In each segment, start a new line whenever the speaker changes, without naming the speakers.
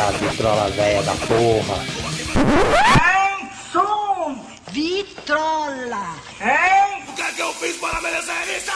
Eita, vitrola um velha da porra.
Hein, som! Vitrola! Hein? O que é que eu fiz para merecer isso?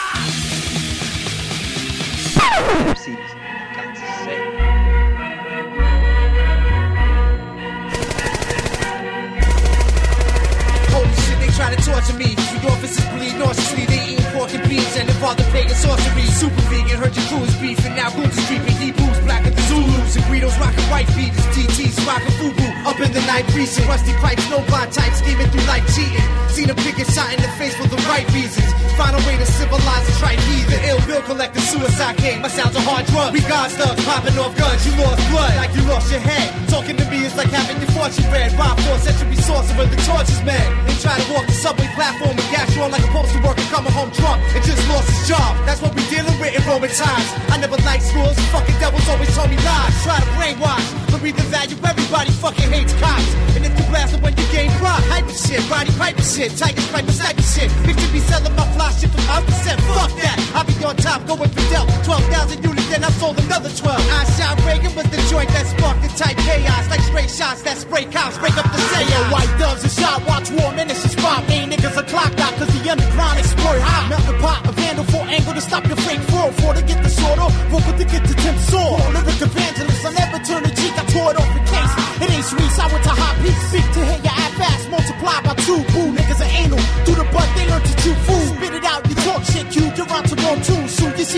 Holy shit, they try to torture me. The officers bleed nauseously. They eat pork and beans and involve the pagan sorcery. Super vegan, hurt your crew is beef, and now goons is creeping. Hebrews, black and the Zulus, and Guidos rocking white beaters. DTs rocking FUBU up in the night precinct. Rusty pipes, no blind types, scheming through life cheating. Seen a picket shot in the face for the right reasons. Find a way to civilize the trite heathen. Ill bill collector, suicide game. My sounds a hard drug. We God thugs popping off guns. You lost blood like you lost your head. Talking to me is like having your fortune read. Rob for century sorcerer, the torches man. They try to walk the subway platform and gas you on like a postal worker coming home drunk and just lost his job. That's what we dealing with in Roman times. I never liked schools. Fucking devils always told me lies. Try to brainwash, but read the value. Everybody fucking hates cops. And if you blast it when you gain prop, hyper shit, Roddy Piper shit, Tiger Stripe, sniper shit. Picture me selling my fly shit from out the set. Fuck that. I be on top going for Dell. 12,000 units, then I sold another 12. I shot Reagan with the joint that sparked the type chaos. Like straight shots that spray cops, break up the seance. White doves and shot, watch war, menace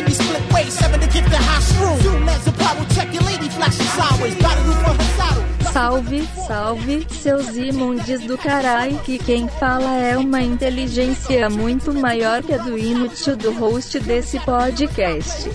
split seven to give the power check your lady. Battle you for her.
Salve, salve, seus imundes do carai, que quem fala é uma inteligência muito maior que a do inútil do host desse podcast.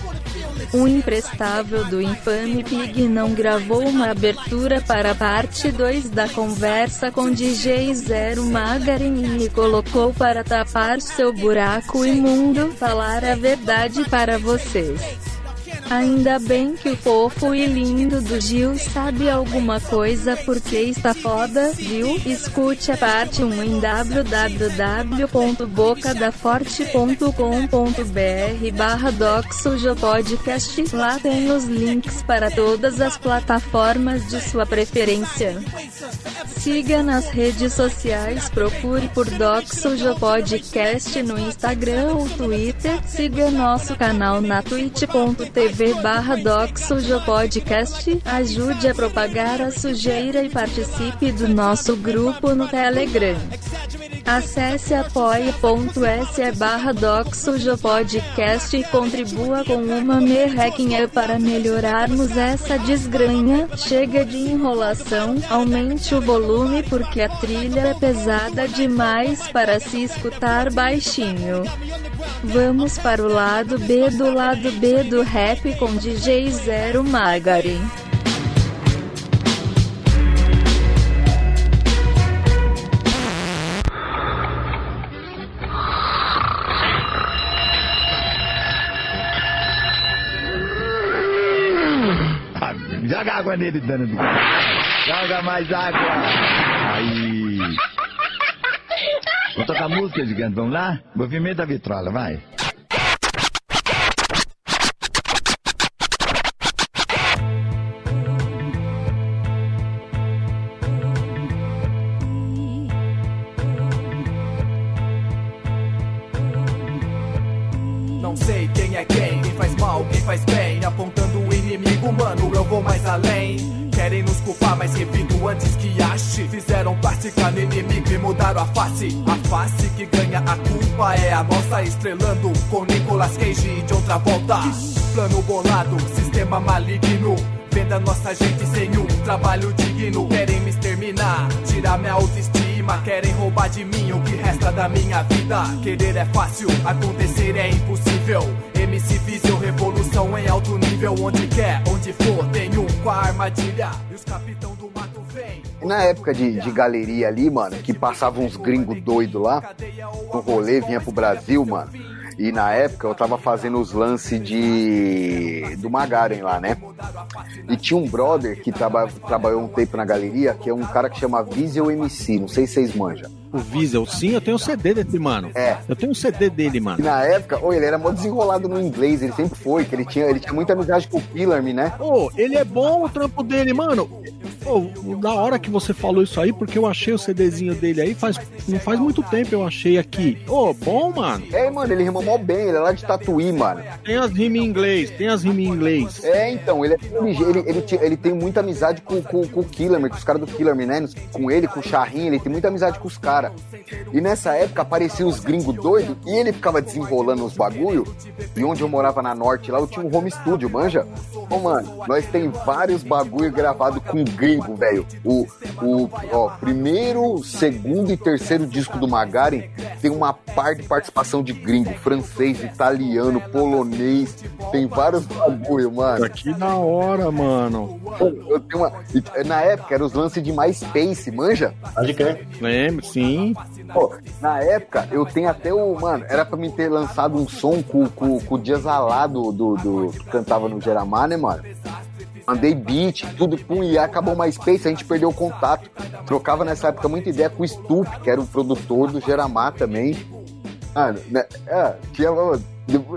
O imprestável do infame Pig não gravou uma abertura para a parte 2 da conversa com DJ Zero Magarin e colocou para tapar seu buraco imundo falar a verdade para vocês. Ainda bem que o fofo e lindo do Gil sabe alguma coisa porque está foda, viu? Escute a parte 1 em www.bocadaforte.com.br barra Podcast. Lá tem os links para todas as plataformas de sua preferência. Siga nas redes sociais, procure por Doxojo Podcast no Instagram ou Twitter. Siga nosso canal na twitch.tv barra Podcast. Ajude a propagar a sujeira e participe do nosso grupo no Telegram. Acesse apoia.se barra Podcast e contribua com uma merrequinha para melhorarmos essa desgranha. Chega de enrolação, aumente o volume porque a trilha é pesada demais para se escutar baixinho. Vamos para o lado B do lado B do rap com DJ Zero Magarin.
Joga água nele, dano Joga mais água. Aí. Vou tocar música, gigante. Vamos lá? Movimento da vitrola, vai.
Antes que ache. Fizeram plástica no inimigo e mudaram a face. A face que ganha a culpa é a nossa, estrelando com Nicolas Cage e de outra volta. Plano bolado, sistema maligno. Venda nossa gente sem um trabalho digno. Querem me exterminar, tirar minha autoestima. Querem roubar de mim o que resta da minha vida. Querer é fácil, acontecer é impossível. MC Viseu, revolução em alto nível. Onde quer, onde for, tem um com a armadilha. E os capitão do
na época de, de galeria ali, mano, que passavam uns gringos doidos lá, no rolê, vinha pro Brasil, mano. E na época eu tava fazendo os lances de. do Magaren lá, né? E tinha um brother que traba... trabalhou um tempo na galeria, que é um cara que chama Visual MC, não sei se vocês manjam.
O Wiesel, sim, eu tenho um CD desse, mano.
É.
Eu tenho um CD dele,
E
mano.
na época, ô, ele era mó desenrolado no inglês, ele sempre foi, que ele tinha, ele tinha muita amizade com o Killer Me, né?
Ô, ele é bom o trampo dele, mano. Ô, da hora que você falou isso aí, porque eu achei o CDzinho dele aí, faz, não faz muito tempo eu achei aqui. Ô, bom, mano.
É, mano, ele rima mó bem, ele é lá de Tatuí, mano.
Tem as rimas em inglês, tem as rimas em inglês.
É, então, ele, é ele, ele, ele tem muita amizade com, com, com o Killer Me, com os caras do Killer Me, né? Com ele, com o Charrin, ele tem muita amizade com os caras. E nessa época apareciam os gringos doidos e ele ficava desenrolando os bagulho. E onde eu morava na norte lá, eu tinha um home studio, manja? Ô, mano, nós tem vários bagulho gravado com gringo, velho. O, o ó, primeiro, segundo e terceiro disco do Magaren tem uma parte de participação de gringo, francês, italiano, polonês. Tem vários bagulho, mano.
Que da hora, mano.
Eu tenho uma. Na época era os lances de MySpace, manja?
Pode crer.
Lembro, sim.
Pô, na época, eu tenho até o. Mano, era pra mim ter lançado um som com, com, com o Dias Alá do, do, do- que cantava no Geramar, né, mano? Mandei beat, tudo, pum, e acabou MySpace, a gente perdeu o contato. Trocava nessa época muita ideia com o Stup, que era o produtor do Geramar também. Mano, né, é, tinha,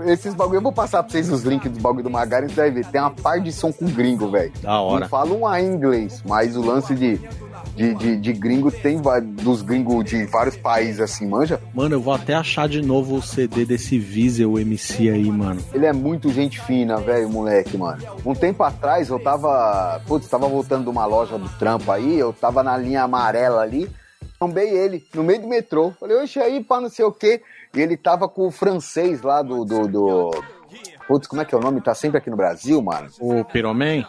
esses bagulho, eu vou passar pra vocês os links dos bagulho do Magaren, você vai ver. Tem uma par de som com gringo, velho.
Da hora.
Não falo um A em inglês, mas o lance de, de, de, de gringo tem dos gringos de vários países assim, manja?
Mano, eu vou até achar de novo o CD desse Wiesel MC aí, mano.
Ele é muito gente fina, velho, moleque, mano. Um tempo atrás eu tava. Putz, tava voltando de uma loja do trampo aí, eu tava na linha amarela ali, tombei ele no meio do metrô. Falei, oxe, aí, pá, não sei o quê. E ele tava com o francês lá do. do, do... Putz, como é que é o nome? Tá sempre aqui no Brasil, mano.
O Pyroman?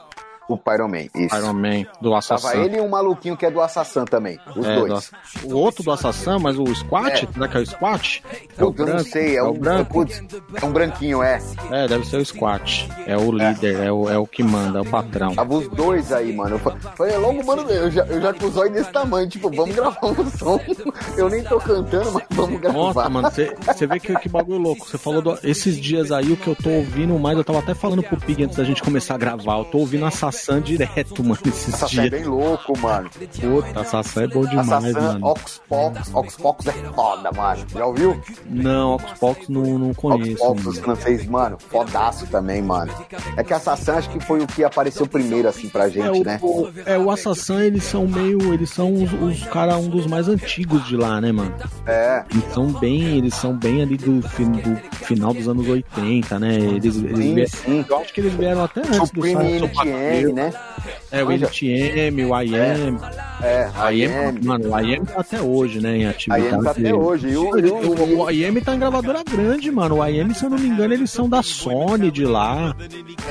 O Pyroman, isso.
Iron Man, do
Tava
Assassin.
ele e um maluquinho que é do Assassin também. Os
É,
dois.
do O outro do Assassin, mas o Squat? Será que é o Squat? É o
Putz, eu não
branco?
sei, é,
o
um,
branco?
putz, é um branquinho, é.
É, deve ser o Squat. É o líder, é, o, é o que manda, é o patrão.
Tava os dois aí, mano. Eu fa- falei, logo, mano, eu já, eu já com os olhos desse tamanho, tipo, vamos gravar um som. Eu nem tô cantando, mas vamos gravar.
Nossa, mano, você vê que, que bagulho louco. Você falou do- esses dias aí, o que eu tô ouvindo mais, eu tava até falando pro Pig antes da gente começar a gravar. Eu tô ouvindo a Sassã direto, mano, esses
Assassin é
dias.
bem louco, mano.
Puta, a Sassã é bom demais,
Assassin,
mano.
Oxpox, Oxpox é foda, mano. Já ouviu?
Não, Oxpox não, não conheço.
Oxpox, os
mano.
francês, mano, fodaço também, mano. É que Assassin acho que foi o que apareceu primeiro, assim, pra
É,
gente,
o,
né?
o- é, o Assassin, eles são meio. Eles são os, os caras, um dos mais antigos de lá, né, mano?
É.
Eles são bem, eles são bem ali do, do final dos anos 80, né? Eles, eles
Sim,
vieram-
sim.
Eu acho que eles vieram até antes do
Supreme Né?
É, o. NTM, o IM.
É,
A IM, mano, o IM tá até hoje, né, em atividade.
IM tá até hoje. E o, o-
O, IM tá em gravadora grande, mano. O IM, se eu não me engano, eles são da Sony de lá.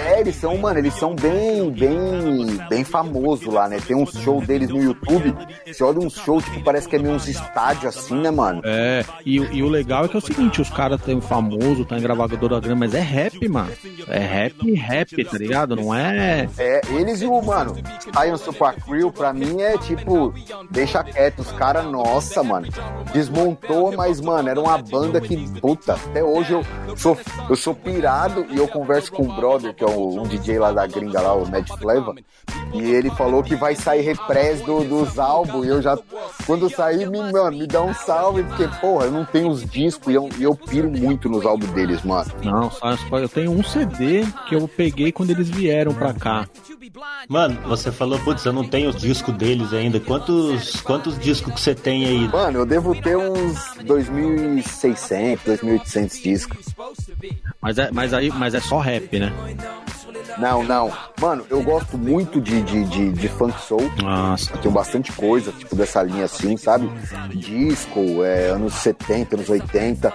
É, eles são, mano, eles são bem, bem, bem famosos lá, né? Tem uns shows deles no YouTube. Você olha uns shows, tipo, parece que é meio uns estádios assim, né, mano?
É, e, o- e o legal é que é o seguinte, os caras têm famoso, tá em gravadora grande, mas é rap, mano. É rap, rap, tá ligado? Não é...
É, eles e o, mano, Science Super Crew, pra mim é tipo, deixa quieto, os caras, nossa, mano, desmontou, mas, mano, era uma banda que, puta, até hoje eu sou, eu sou pirado e eu converso com o brother, que é o- um DJ lá da gringa lá, o Mad Flavor, e ele falou que vai sair repres do, dos álbuns, e eu já, quando sair, me, mano, me dá um salve, porque, porra, eu não tenho os discos, e eu, eu piro muito nos álbuns deles, mano.
Não, eu tenho um CD que eu peguei quando eles vieram pra cá.
Mano, você falou, putz, eu não tenho os discos deles ainda. Quantos, quantos discos que você tem aí?
Mano, eu devo ter uns 2.600, 2.800 discos.
Mas é, mas aí, mas é só rap, né?
Não, não. Mano, eu gosto muito de, de, de, de funk soul.
Nossa.
Tem bastante coisa, tipo, dessa linha assim, sabe? Disco, é, anos 70, anos 80.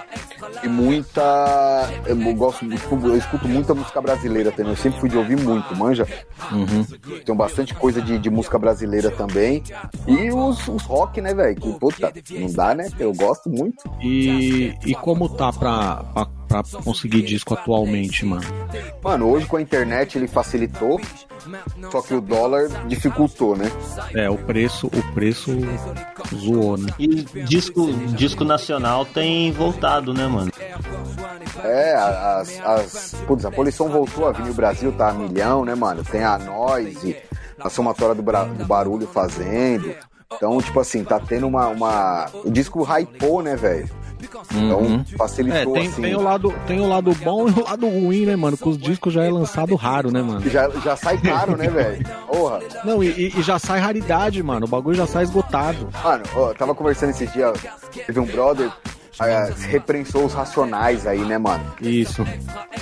E muita. Eu gosto, tipo, eu escuto muita música brasileira também. Eu sempre fui de ouvir muito, manja.
Uhum.
Tem bastante coisa de, de música brasileira também. E os, os rock, né, velho? Que, puta, não dá, né? Eu gosto muito.
E, e como tá pra, pra, pra conseguir disco atualmente, mano?
Mano, hoje com a internet ele facilitou, só que o dólar dificultou, né?
É, o preço, o preço zoou, né?
E disco, disco nacional tem voltado, né, mano?
É, as, as. Putz, a poluição voltou, a Vinil Brasil tá a milhão, né, mano? Tem a Noise, a somatória do, bra- do barulho fazendo. Então, tipo assim, tá tendo uma. uma... O disco hypou, né, velho? Então,
Uhum. É,
facilitou
tem,
assim.
tem, o lado, tem o lado bom e o lado ruim, né, mano? Que os discos já é lançado raro, né, mano?
Já, já sai caro, né, velho? Porra.
Não, e, e- já sai raridade, mano. O bagulho já sai esgotado.
Mano, ó, eu tava conversando esses dias, teve um brother, ah, reprensou os racionais aí, né, mano?
Isso.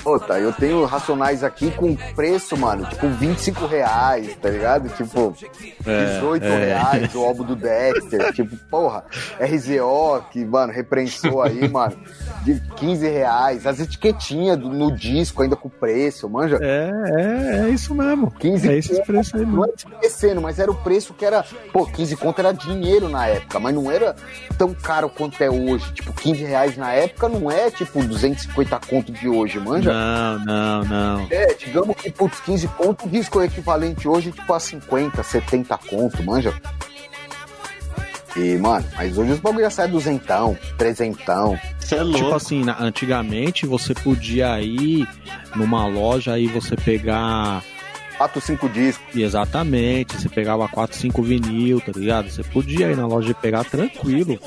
Puta, eu tenho racionais aqui com preço, mano, tipo 25 reais, tá ligado? Tipo, 18
é.
reais o álbum do Dexter, tipo, porra, RZO, que, mano, reprensou aí, mano, de 15 reais, as etiquetinhas do- no disco ainda com preço, manja?
É, é, é isso mesmo.
15
É esses preços aí
Não
mesmo.
é desmerecendo, mas era o preço que era. Pô, 15 conto era dinheiro na época, mas não era tão caro quanto é hoje. Tipo, 15 reais na época não é tipo 250 conto de hoje, manja?
Não, não, não.
É, digamos que, putz, 15 conto, o disco é equivalente hoje, tipo, a 50, 70 conto, manja? E, mano, mas hoje os bagulho já sai duzentão, trezentão.
Você é
Tipo
louco.
assim, na- antigamente você podia ir numa loja e você pegar
4, 5 discos.
Exatamente, você pegava 4, 5 vinil, tá ligado? Você podia ir na loja e pegar tranquilo.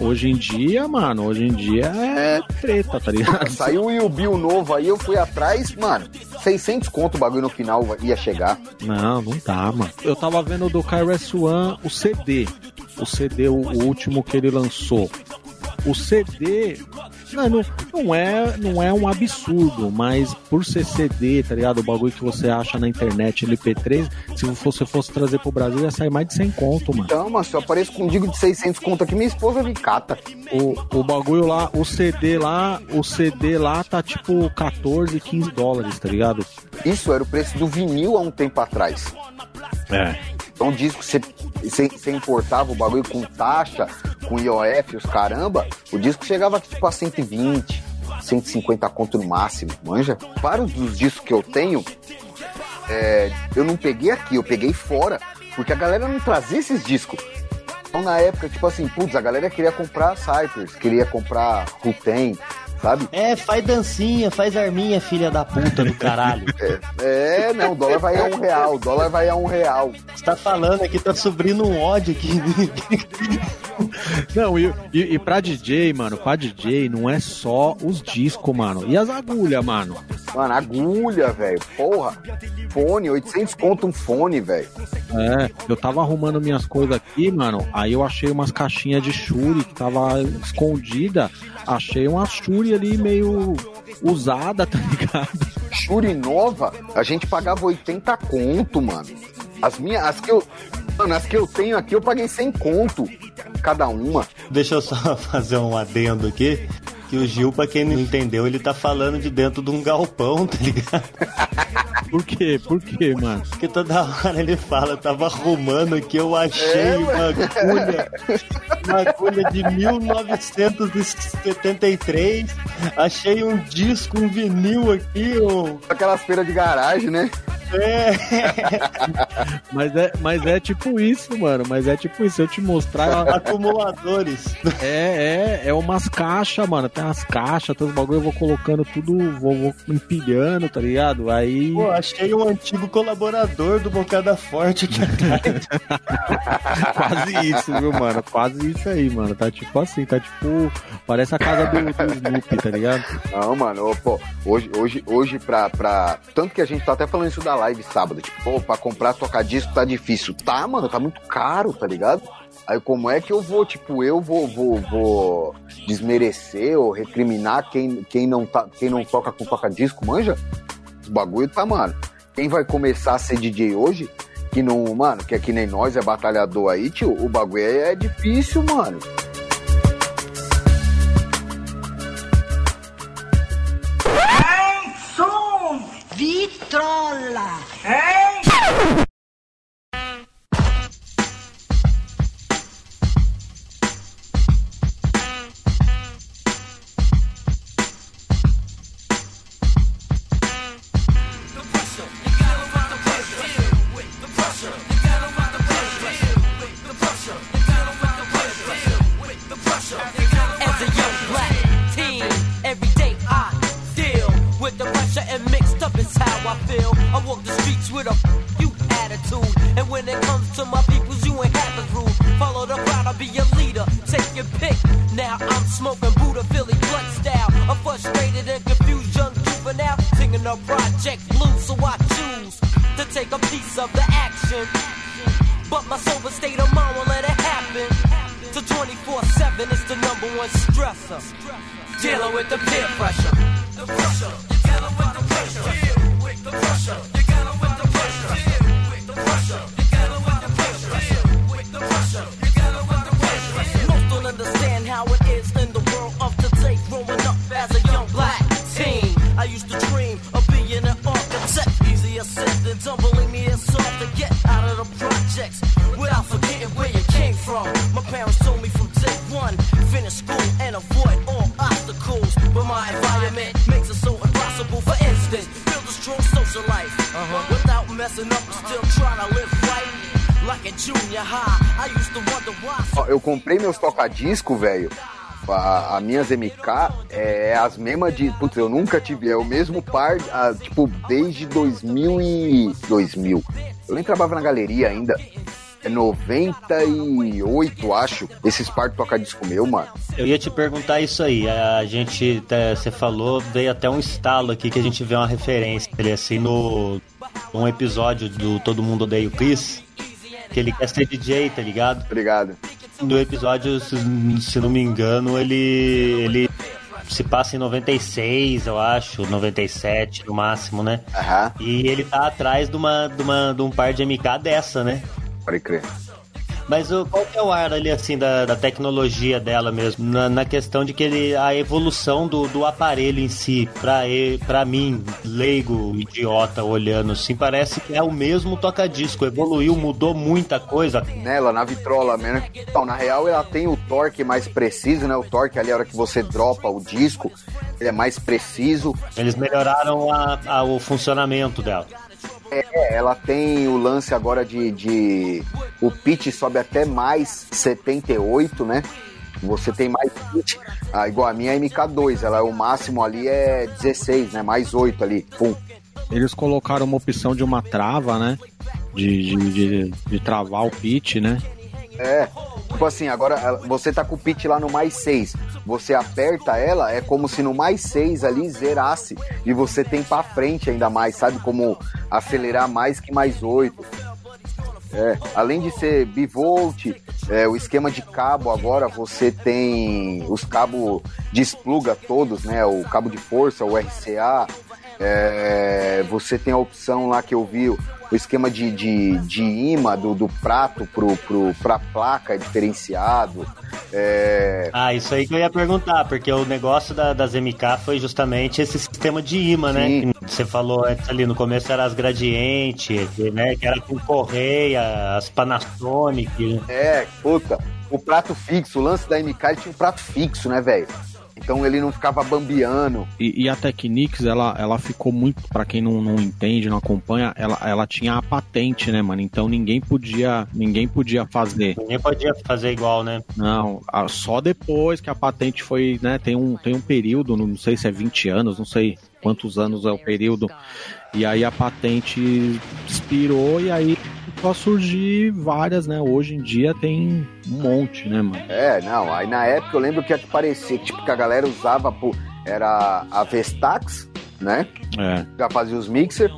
Hoje em dia, mano, hoje em dia é treta, tá ligado?
Saiu o Will Bill novo aí, eu fui atrás, mano, 600 conto o bagulho no final ia chegar.
Não, não tá, mano. Eu tava vendo do KRS One o CD. O CD, o, o último que ele lançou. O CD não, não, não é, não é um absurdo, mas por ser CD, tá ligado? O bagulho que você acha na internet, LP3, se você fosse trazer pro Brasil, ia sair mais de 100 conto, mano.
Então, mano, se eu apareço com um digo de 600 conto aqui, minha esposa me cata.
O, o bagulho lá, o CD lá, o CD lá tá tipo 14, 15 dólares, tá ligado?
Isso era o preço do vinil há um tempo atrás.
É.
Então, disco, você, você, importava o bagulho com taxa, com IOF, os caramba, o disco chegava tipo a 120, 150 conto no máximo, manja? Vários dos discos que eu tenho, é, eu não peguei aqui, eu peguei fora, porque a galera não trazia esses discos. Então, na época, tipo assim, putz, a galera queria comprar Cypress, queria comprar Rutem, sabe?
É, faz dancinha, faz arminha, filha da puta do caralho.
É, não, o dólar vai a um real, o dólar vai a um real.
Você tá falando aqui, tá subindo um ódio aqui.
Não, e, e, e pra DJ, mano, pra DJ não é só os discos, mano. E as agulhas, mano.
Mano, agulha, velho, porra. Fone, 800 conto um fone, velho.
É, eu tava arrumando minhas coisas aqui, mano. Aí eu achei umas caixinhas de Shuri que tava escondida. Achei uma Shuri ali meio usada, tá ligado?
Shuri nova, a gente pagava 80 conto, mano. As minhas, as que eu, mano, as que eu tenho aqui eu paguei 100 conto cada uma.
Deixa eu só fazer um adendo aqui. Que o Gil, pra quem não entendeu, ele tá falando de dentro de um galpão, tá ligado?
Por quê? Por quê, mano?
Porque toda hora ele fala, eu tava arrumando aqui, eu achei
É,
uma agulha, uma agulha de 1973, achei um disco, um vinil aqui, um...
Aquelas feiras de garagem, né?
É,
Mas é, mas é tipo isso, mano. Mas é tipo isso. Se eu te mostrar.
acumuladores.
É, é, é umas caixas, mano. Tem umas caixas, tem os bagulho, eu vou colocando tudo, vou, vou empilhando, tá ligado? Aí.
Pô, achei um antigo colaborador do Bocada Forte aqui atrás.
Quase isso, viu, mano? Quase isso aí, mano. Tá tipo assim, tá tipo. Parece a casa do, do Snoopy, tá ligado?
Não, mano, pô, hoje, hoje, hoje pra, pra. Tanto que a gente tá até falando isso da live sábado, tipo, pô, pra comprar tocar disco tá difícil. Tá, mano, tá muito caro, tá ligado? Aí como é que eu vou, tipo, eu vou, vou, vou desmerecer ou recriminar quem, quem, não tá, quem não toca com toca-disco, manja? O bagulho tá, mano. Quem vai começar a ser DJ hoje, que não, mano, que é que nem nós, é batalhador aí, tio, o bagulho é difícil, mano. trolla. hey! Meus toca-disco, velho. A, a minhas MK é as mesmas de. Putz, eu nunca tive. É o mesmo par, ah, tipo, desde 2000 e. 2000. Eu nem trabalhava na galeria ainda. É 98, acho. Esses par de toca-disco meu, mano.
Eu ia te perguntar isso aí. A gente, tá, você falou, veio até um estalo aqui que a gente vê uma referência. Ele assim no um episódio do Todo Mundo Odeia o Chris, que ele quer ser DJ, tá ligado?
Obrigado.
No episódio, se, não me engano, ele ele se passa em 96, eu acho, 97 no máximo, né?
Aham,
E ele tá atrás de uma, de uma de um par de MK dessa, né?
pode crer.
Mas o, qual que é o ar ali, assim, da, da tecnologia dela mesmo? Na, na questão de que ele, a evolução do, do aparelho em si, pra, e- pra mim, leigo, idiota, olhando assim, parece que é o mesmo toca-disco. Evoluiu, mudou muita coisa.
Nela, na vitrola mesmo. né? Então, na real, ela tem o torque mais preciso, né? O torque ali, a hora que você dropa o disco, ele é mais preciso.
Eles melhoraram a- a- o funcionamento dela.
É, ela tem o lance agora de, de. O pitch sobe até mais 78, né? Você tem mais pitch. Ah, igual a minha é MK2, ela o máximo ali é 16, né? Mais 8 ali. Pum.
Eles colocaram uma opção de uma trava, né? De, de, de, de travar o pitch, né?
É. Tipo assim, agora você tá com o pitch lá no mais 6. Você aperta ela, é como se no mais 6 ali zerasse. E você tem pra frente ainda mais, sabe? Como acelerar mais que mais 8. É, além de ser bivolt, é, o esquema de cabo agora você tem os cabos despluga todos, né? O cabo de força, o RCA. É, você tem a opção lá que eu vi, o esquema de, de, de imã do, do prato pro, pro, pra placa é diferenciado. É,
Ah, isso aí que eu ia perguntar, porque o negócio da- das MK foi justamente esse sistema de imã, né? Que você falou antes ali no começo era as gradientes, né? Que era com correia, as Panasonic.
É, puta, o prato fixo, o lance da MK ele tinha um prato fixo, né, velho? Então ele não ficava bambiando.
E, e a Technics, ela, ela ficou muito, pra quem não, não entende, não acompanha, ela, ela tinha a patente, né, mano? Então ninguém podia, ninguém podia fazer.
Ninguém podia fazer igual, né?
Não, a- só depois que a patente foi, né, tem um, tem um período, não sei se é 20 anos, não sei quantos anos é o período, e aí a patente expirou e aí a surgir várias, né, hoje em dia tem um monte, né, mano?
É, não, aí na época eu lembro que a que parecia, tipo, que a galera usava, pô, era a Vestax, né?
É,
Já fazia os mixer.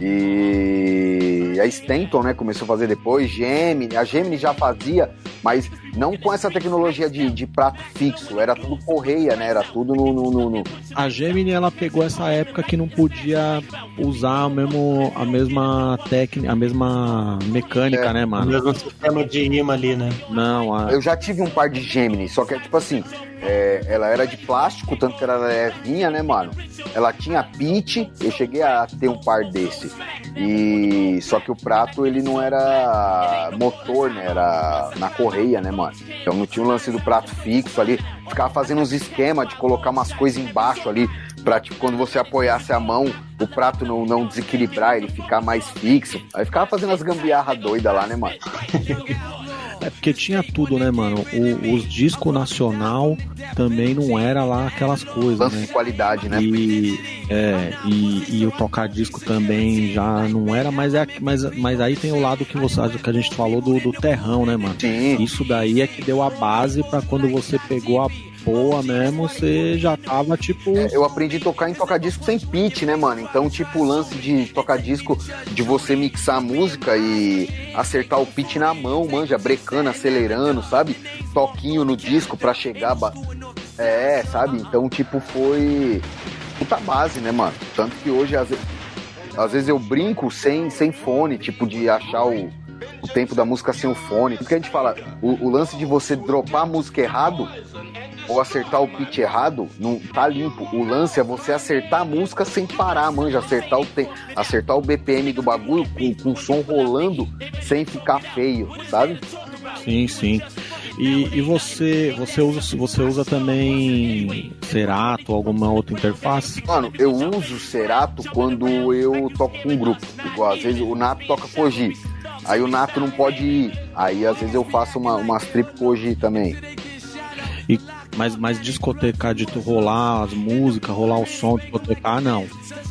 E a Stanton, né, começou a fazer depois, Gemini, a Gemini já fazia, mas não com essa tecnologia de, de prato fixo, era tudo correia, né, era tudo no, no, no- no-
A Gemini ela pegou essa época que não podia usar o mesmo, a mesma técnica, a mesma mecânica,
É,
né,
O
mano?
mesmo sistema de imã ali, né?
Não, a,
Eu já tive um par de Gemini, só que é tipo assim, é, ela era de plástico, tanto que ela era levinha, né, mano? Ela tinha pitch, eu cheguei a ter um par desse. E só que o prato ele não era motor, né? Era na correia, né, mano? Então não tinha o lance do prato fixo ali. Ficava fazendo uns esquemas de colocar umas coisas embaixo ali, pra tipo, quando você apoiasse a mão, o prato não, não desequilibrar, ele ficar mais fixo. Aí ficava fazendo as gambiarra doida lá, né, mano?
É porque tinha tudo, né, mano? O, os discos nacional também não era lá aquelas coisas,
Lance
né?
de qualidade, né?
E, é, e, e o tocar disco também já não era, mas, é, mas, mas aí tem o lado que, você, que a gente falou do, do terrão, né, mano?
Sim.
Isso daí é que deu a base pra quando você pegou a boa mesmo, você já tava tipo.
Eu aprendi a tocar em tocar disco sem pitch, né, mano? Então, tipo, o lance de tocar disco, de você mixar a música e acertar o pitch na mão, manja, brecando, acelerando, sabe? Toquinho no disco pra chegar. ba- É, sabe? Então, tipo, foi puta base, né, mano? Tanto que hoje, às vezes, às vezes eu brinco sem, sem fone, tipo, de achar o, o tempo da música sem o fone. Porque a gente fala, o, o lance de você dropar a música errado ou acertar o pitch errado, não tá limpo. O lance é você acertar a música sem parar, manja, acertar o te... acertar o BPM do bagulho com, com o som rolando sem ficar feio, sabe?
Sim, sim. E, e você, você usa, você usa também Serato, alguma outra interface?
Mano, eu uso Serato quando eu toco com um grupo. Igual, às vezes o Nato toca Koji. Aí o Nato não pode ir. Aí às vezes eu faço uma, umas trip Koji também.
E, mas, mas discotecar de tu rolar as músicas, rolar o som, discotecar, não.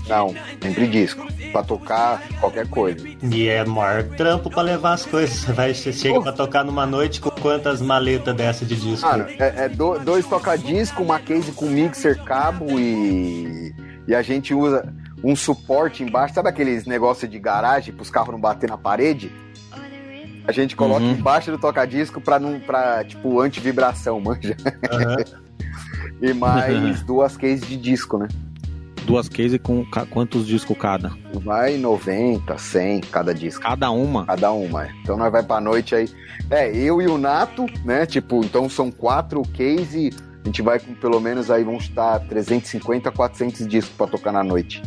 Não, sempre disco. Pra tocar qualquer coisa.
E é maior trampo pra levar as coisas. Você, vai, você chega pra tocar numa noite com quantas maletas dessa de disco?
Mano, é, é do- dois toca-disco, uma case com mixer, cabo e. E a gente usa um suporte embaixo. Sabe aqueles negócios de garagem pros carros não bater na parede? A gente coloca
Uhum.
embaixo do toca-disco pra não. pra, tipo, antivibração, manja. e mais duas cases de disco, né?
Duas cases com ca- quantos discos cada?
Vai 90, 100 cada disco.
Cada uma?
Cada uma, é. Então nós vai pra noite aí. É, eu e o Nato, né? Tipo, então são quatro case. A gente vai com pelo menos aí, vamos estar 350, 400 discos pra tocar na noite.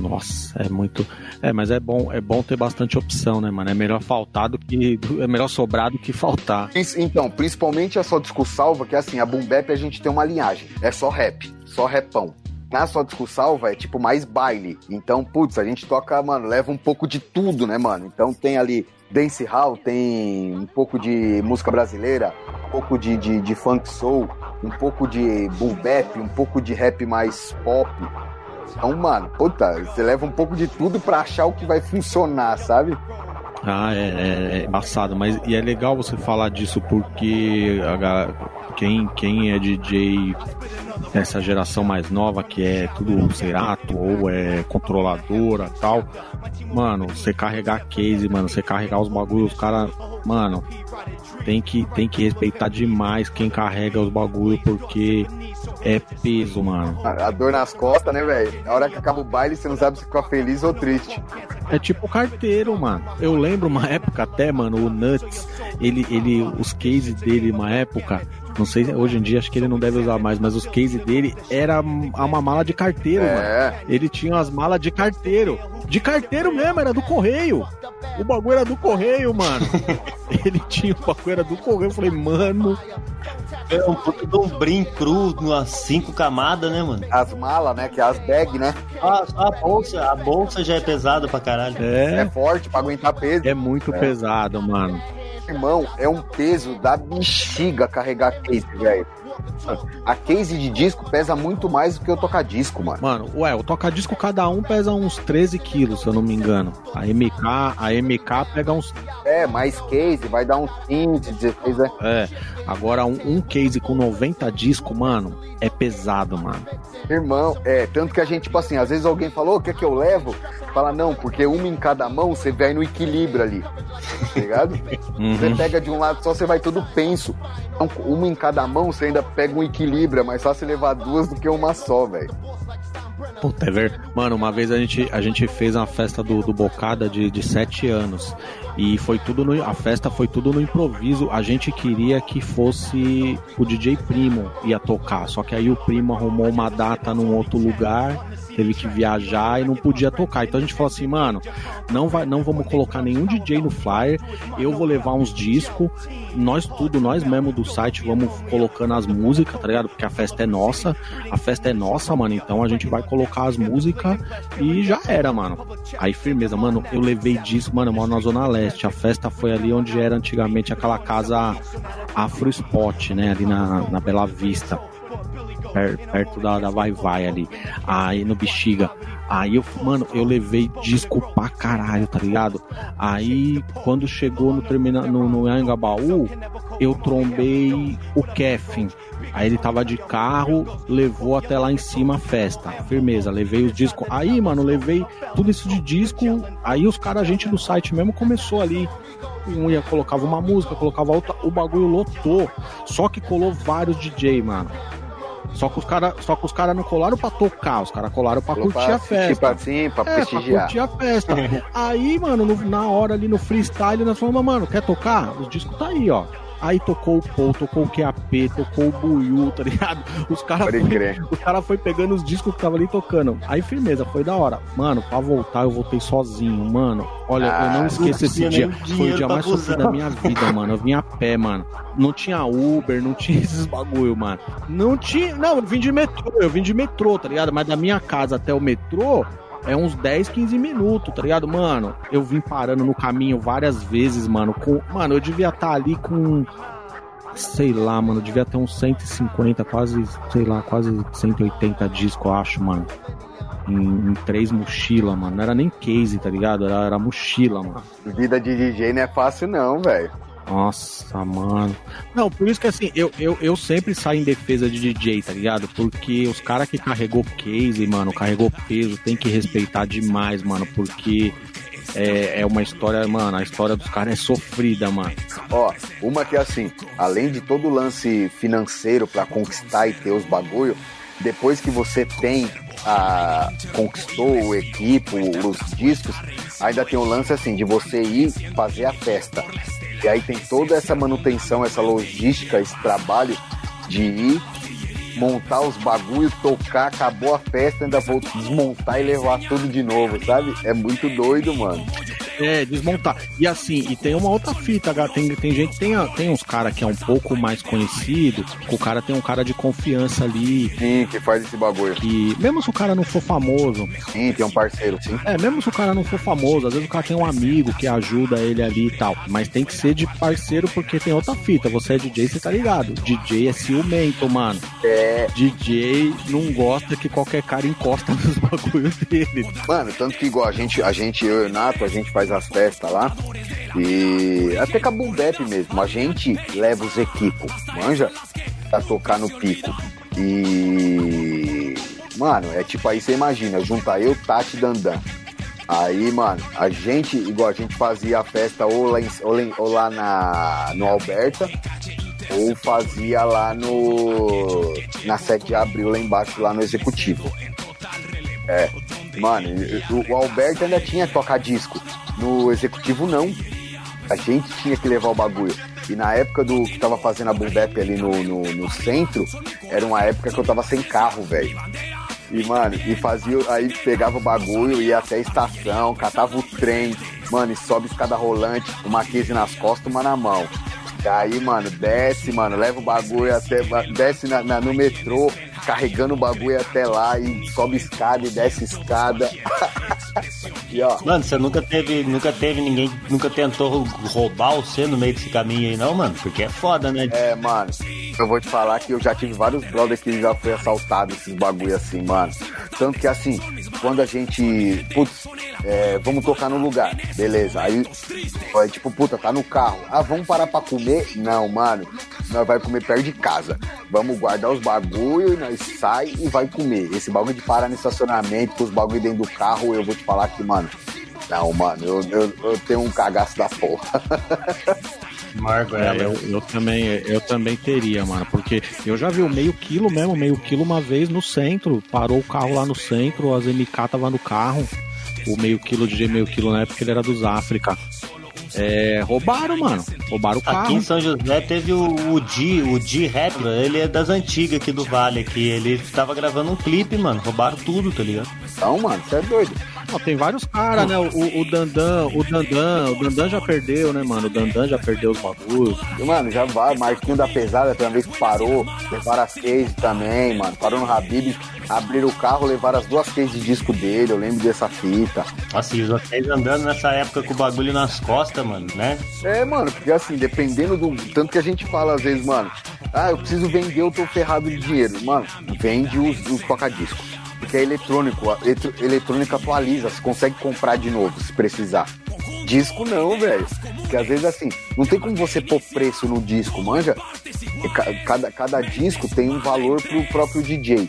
Nossa, é muito. É, mas é bom, é bom ter bastante opção, né, mano? É melhor faltar do que. É melhor sobrar do que faltar.
Então, principalmente a só disco salva, que é assim, a Boom Bap a gente tem uma linhagem. É só rap, só repão. Na só disco salva é tipo mais baile. Então, putz, a gente toca, mano, leva um pouco de tudo, né, mano? Então tem ali dance hall, tem um pouco de música brasileira, um pouco de, de, de funk soul, um pouco de boom bap, um pouco de rap mais pop. Então, mano, puta, você leva um pouco de tudo pra achar o que vai funcionar, sabe?
Ah, é, é, é embaçado, mas e é legal você falar disso porque a quem, quem é DJ dessa geração mais nova, que é tudo Serato ou é controladora tal, mano, você carregar case, mano, você carregar os bagulhos, os caras, mano, tem que, tem que respeitar demais quem carrega os bagulhos porque é peso, mano.
A a dor nas costas, né, velho? Na hora que acaba o baile, você não sabe se fica feliz ou triste.
É tipo carteiro, mano. Eu lembro uma época até, mano, o Nuts, ele, ele, os cases dele, uma época, não sei, se- hoje em dia acho que ele não deve usar mais, mas os cases dele era uma mala de carteiro, mano.
É,
Ele tinha as malas de carteiro. De carteiro mesmo, era do correio. O bagulho era do correio, mano. ele tinha o bagulho era do correio. Eu falei, mano,
É um puto de um brim cru, umas cinco camadas, né, mano?
as malas, né? Que é as bag, né?
Ah, só a bolsa, a bolsa já é pesada pra caralho.
É,
é,
forte pra aguentar peso.
é muito pesado, mano.
Irmão, é um peso da bexiga carregar case, velho. A case de disco pesa muito mais do que o toca-disco, mano.
Mano, ué, o toca-disco cada um pesa uns 13 quilos, se eu não me engano. A MK, a MK pega uns.
É, mais case, vai dar uns 15, 16, né?
É, agora um, um case com 90 discos, mano, é pesado, mano.
Irmão, é, tanto que a gente, tipo assim, às vezes alguém falou, o que é que eu levo? Fala, não, porque uma em cada mão, você vai no equilíbrio ali, tá ligado? Você
Uhum.
pega de um lado só, você vai todo penso. Então, uma em cada mão, você ainda pega um equilíbrio, é mais fácil levar duas do que uma só, velho.
Puta, é verdade. Mano, uma vez a gente, a gente fez uma festa do, do Bocada de, de 7 anos. E foi tudo no. A festa foi tudo no improviso. A gente queria que fosse o DJ Primo ia tocar. Só que aí o Primo arrumou uma data num outro lugar teve que viajar e não podia tocar. Então a gente falou assim, mano, não, vai, não vamos colocar nenhum DJ no flyer, eu vou levar uns discos, nós tudo, nós mesmo do site vamos colocando as músicas, tá ligado? Porque a festa é nossa, a festa é nossa, mano, então a gente vai colocar as músicas e já era, mano. Aí firmeza, mano, eu levei disco, mano, eu moro na Zona Leste, a festa foi ali onde era antigamente aquela casa Afro Spot, né, ali na, na Bela Vista perto da, da Vai Vai ali, aí no Bexiga. Aí eu, mano, eu levei disco pra caralho, tá ligado? Aí quando chegou no terminal no, no Anhangabaú, eu trombei o Kevin. Aí ele tava de carro, levou até lá em cima a festa. Firmeza, levei os discos. Aí, mano, levei tudo isso de disco. Aí os caras, a gente do site mesmo começou ali um ia colocava uma música, colocava outra, o bagulho lotou. Só que colou vários DJ, mano. Só que os caras só que os cara não colaram pra tocar, os caras colaram pra
Colou
curtir
pra
a festa.
assistir, pra- sim, pra
é,
prestigiar.
Pra curtir a festa. aí, mano, no- na hora ali no freestyle, nós falamos, mano, quer tocar? Os discos tá aí, ó. Aí tocou o Paul, tocou o QAP, tocou o Buiu, tá ligado? Os caras
Pode
foi,
crer.
os cara foi pegando os discos que tava ali tocando. Aí, firmeza, foi da hora. Mano, pra voltar, eu voltei sozinho, mano. Olha, eu
Ah,
não esqueço
não
esse dia. Foi o dia mais sofrido da minha vida, mano. Eu vim a pé, mano. Não tinha Uber, não tinha esses bagulho, mano. Não tinha. Não, eu vim de metrô, eu vim de metrô, tá ligado? Mas da minha casa até o metrô é uns 10, 15 minutos, tá ligado? Mano, eu vim parando no caminho várias vezes, mano. Com... Mano, eu devia estar ali com. Sei lá, mano, devia ter uns 150, quase, sei lá, quase 180 discos, eu acho, mano. Em, em três mochilas, mano. Não era nem case, tá ligado? Era, era mochila, mano.
Vida de DJ não é fácil, não, velho.
Nossa, mano. Não, por isso que assim, eu, eu, eu sempre saio em defesa de DJ, tá ligado? Porque os caras que carregou case, mano, carregou peso, tem que respeitar demais, mano, porque é, é uma história, mano, a história dos caras é sofrida, mano.
Ó, uma que é assim, além de todo o lance financeiro pra conquistar e ter os bagulho, depois que você tem a conquistou o equipo, os discos, ainda tem o lance assim de você ir fazer a festa. E aí tem toda essa manutenção, essa logística, esse trabalho de ir montar os bagulho, tocar, acabou a festa, ainda vou desmontar e levar tudo de novo, sabe? É muito doido, mano.
É, desmontar. E assim, e tem uma outra fita. Tem, tem gente, tem, tem uns caras que é um pouco mais conhecido, o cara tem um cara de confiança ali.
Sim, que faz esse bagulho.
Que, mesmo se o cara não for famoso,
Sim, tem um parceiro, sim.
É, mesmo se o cara não for famoso, às vezes o cara tem um amigo que ajuda ele ali e tal. Mas tem que ser de parceiro porque tem outra fita. Você é DJ, você tá ligado. DJ é ciumento, mano.
É.
DJ não gosta que qualquer cara encosta nos bagulhos dele.
Mano, tanto que igual a gente, a gente, eu e o Nato, a gente faz as festas lá. E até com a Boom Bap mesmo, a gente leva os equipos, manja? Pra tocar no pico. E. Mano, é tipo aí você imagina, juntar eu, Tati Dandan. Aí, mano, a gente, igual a gente fazia a festa ou lá, em- ou lá ou lá na, no Alberta, ou fazia lá no. Na 7 de abril, lá embaixo, lá no Executivo. É, mano, o, Alberto ainda tinha tocar disco. No Executivo, não. A gente tinha que levar o bagulho. E na época do que tava fazendo a Boom Bap ali no, no, no centro, era uma época que eu tava sem carro, velho. E, mano, e fazia. Aí pegava o bagulho, ia até a estação, catava o trem, mano, e sobe escada rolante, uma case nas costas, uma na mão. E aí, mano, desce, mano, leva o bagulho até. Desce na, na- no metrô, carregando o bagulho até lá e sobe escada e desce escada. e ó.
Mano, você nunca teve, nunca teve ninguém, nunca tentou roubar você no meio desse caminho aí, não, mano? Porque é foda, né?
É, mano, eu vou te falar que eu já tive vários brothers que já foi assaltado esses bagulho assim, mano. Tanto que assim, quando a gente. Putz, é, vamos tocar no lugar, beleza. Aí, tipo, puta, tá no carro. Ah, vamos parar pra comer? Não, mano. Nós vai comer perto de casa. Vamos guardar os bagulho, nós sai e vai comer. Esse bagulho de parar no estacionamento, com os bagulho dentro do carro, eu vou te falar que, mano. Não, mano, eu, eu, eu tenho um cagaço da porra.
Margo
É, eu, eu também, eu também teria, mano, porque eu já vi o meio quilo mesmo, meio quilo uma vez no centro, parou o carro lá no centro, as MK tava no carro, o meio quilo de meio quilo na época ele era dos África. É, roubaram, mano. Roubaram o carro.
Aqui em São José teve o, o Di, o Di Rap, ele é das antigas aqui do Vale aqui. Ele tava gravando um clipe, mano. Roubaram tudo, tá ligado?
Então, mano, você é doido.
Não, tem vários caras, né? O, o Dandan, o Dandan, o Dandan já perdeu, né, mano? O Dandan já perdeu os bagulhos.
Mano, já vai, Marquinho da Pesada vez que parou, levaram as cases também, mano. Parou no Habib, abriram o carro, levaram as duas cases de disco dele, eu lembro dessa fita.
Nossa, e os hotéis andando nessa época com o bagulho nas costas, mano, né?
É, mano, porque assim, dependendo do. Tanto que a gente fala às vezes, mano, ah, eu preciso vender, eu tô ferrado de dinheiro. Mano, vende os, os toca-discos. Porque é eletrônico, a eletrônica atualiza, você consegue comprar de novo se precisar. Disco não, velho. Porque às vezes assim, não tem como você pôr preço no disco, manja? Ca- Cada, cada disco tem um valor pro próprio DJ.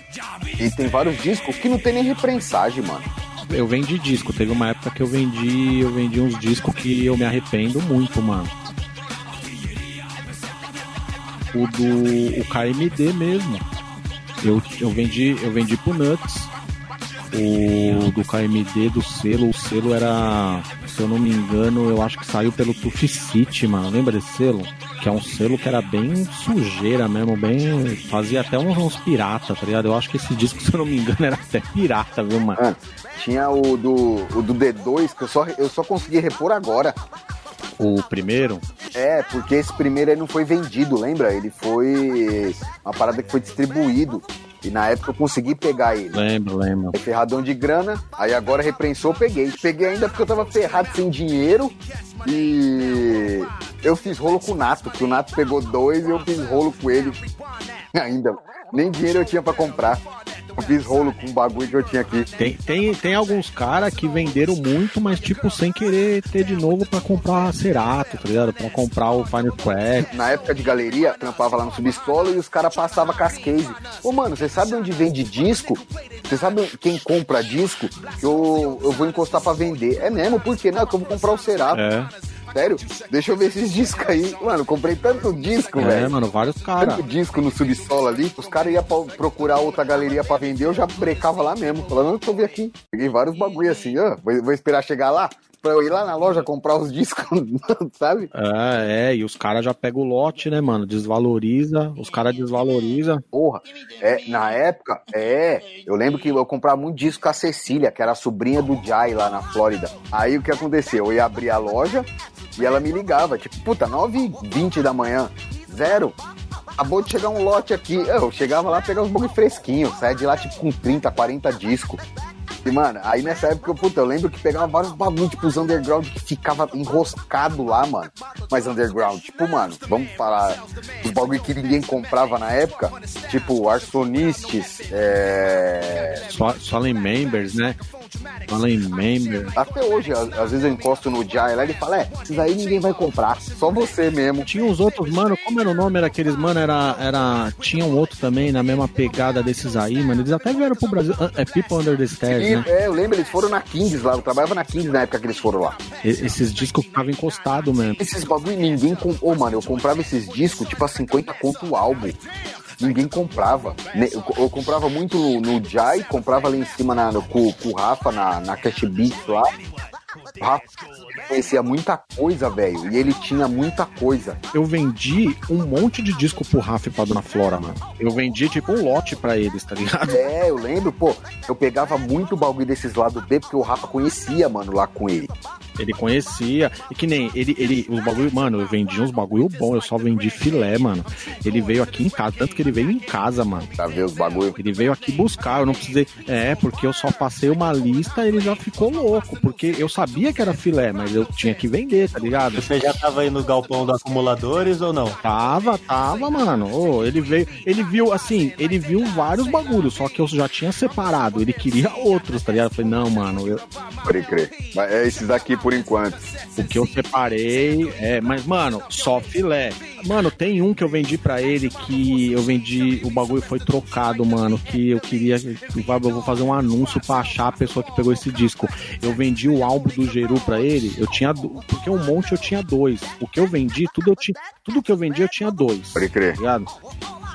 E tem vários discos que não tem nem reprensagem, mano.
Eu vendi disco, teve uma época que eu vendi, eu vendi uns discos que eu me arrependo muito, mano. O do o KMD mesmo. Eu, eu vendi, eu vendi pro Nuts. O do KMD do selo, o selo era, se eu não me engano, eu acho que saiu pelo Tufi City, mano. Lembra desse selo? Que é um selo que era bem sujeira mesmo, bem. Fazia até uns, uns pirata, tá ligado? Eu acho que esse disco, se eu não me engano, era até pirata, viu, mano?
Ah, tinha o do, o do D2 que eu só, eu só consegui repor agora.
O primeiro?
É, porque esse primeiro não foi vendido, lembra? Ele foi uma parada que foi distribuído. E na época eu consegui pegar ele.
Lembro, lembro.
Ferradão de grana, aí agora reprensou, peguei. Peguei ainda porque eu tava ferrado sem dinheiro e eu fiz rolo com o Nato, que o Nato pegou dois e eu fiz rolo com ele ainda. Nem dinheiro eu tinha pra comprar. Eu fiz rolo com o bagulho que eu tinha aqui.
Tem, tem, tem alguns caras que venderam muito, mas tipo, sem querer ter de novo pra comprar Cerato, tá ligado? Pra comprar o Final Crack.
Na época de galeria, trampava lá no subsolo e os caras passavam com as case. Ô, mano, você sabe onde vende disco? Você sabe quem compra disco? Que eu, eu vou encostar pra vender. É mesmo? Por quê? Não, é que eu vou comprar o Cerato.
É,
Sério? Deixa eu ver esses discos aí. Mano, comprei tanto disco,
é,
velho.
mano, vários caras.
Tanto disco no subsolo ali, os caras iam procurar outra galeria pra vender, eu já brecava lá mesmo. Falando, deixa eu ver aqui. Peguei vários bagulho assim, ó. Vou, vou esperar chegar lá pra eu ir lá na loja comprar os discos, sabe?
É, é, e os caras já pegam o lote, né, mano? Desvaloriza, os caras desvaloriza.
Porra, é, na época, é. Eu lembro que eu comprava muito disco com a Cecília, que era a sobrinha do Jai lá na Flórida. Aí o que aconteceu? Eu ia abrir a loja e ela me ligava, tipo, puta, 9h20 da manhã, zero. Acabou de chegar um lote aqui. Eu chegava lá pegar uns bagulho fresquinho, saia de lá tipo com 30, 40 discos. E, mano, aí nessa época, puta, eu lembro que pegava vários bagulho, tipo, os underground que ficava enroscado lá, mano. Mas underground, tipo, mano, vamos falar os bagulho que ninguém comprava na época, tipo, Arsonistes, é...
Só, só members, né? Fallen Member.
Até hoje, às, vezes eu encosto no Jai lá e ele fala, é, esses aí ninguém vai comprar, só você mesmo.
Tinha uns outros, mano, como era o nome? Era aqueles, mano, era. era tinha um outro também na mesma pegada desses aí, mano. Eles até vieram pro Brasil. É People Under the Stairs,
E,
né?
é, eu lembro, eles foram na Kings lá, eu trabalhava na Kings na época que eles foram lá.
E- esses discos ficavam encostados mesmo.
Esses bagulho ninguém comprou, mano, eu comprava esses discos, tipo a 50 conto o álbum. Ninguém comprava. Eu, comprava muito no, no Jai, comprava lá em cima na, no- com, com o Rafa na, na Cash Beats lá. O Rafa conhecia muita coisa, velho. E ele tinha muita coisa.
Eu vendi um monte de disco pro Rafa e pra Dona Flora, mano. Eu vendi tipo um lote pra eles, tá ligado?
É, eu lembro, pô, eu pegava muito bagulho desses lados B, porque o Rafa conhecia, mano, lá com ele.
Ele conhecia. E que nem ele, ele, os bagulho, mano, eu vendi uns bagulho bom, eu só vendi filé, mano. Ele veio aqui em casa, tanto que ele veio em casa, mano.
Pra ver os bagulho.
Ele veio aqui buscar, eu não precisei. É, porque eu só passei uma lista, ele já ficou louco. Porque eu sabia que era filé, mas eu tinha que vender, tá ligado?
Você já tava aí no galpão dos acumuladores ou não?
Tava, tava, mano. Ô, ele veio, ele viu, assim, ele viu vários bagulhos, só que eu já tinha separado. Ele queria outros, tá ligado? Eu falei, não, mano, eu,
Pode crer. Mas é esses aqui por enquanto.
o que eu separei é, mas, mano, só filé. Mano, tem um que eu vendi pra ele que eu vendi, o bagulho foi trocado, mano, que eu queria, eu vou fazer um anúncio pra achar a pessoa que pegou esse disco. Eu vendi o álbum do Geru pra ele, eu tinha, porque um monte eu tinha dois. O que eu vendi, tudo eu tinha, tudo que eu vendi eu tinha dois.
Pode crer.
tá ligado?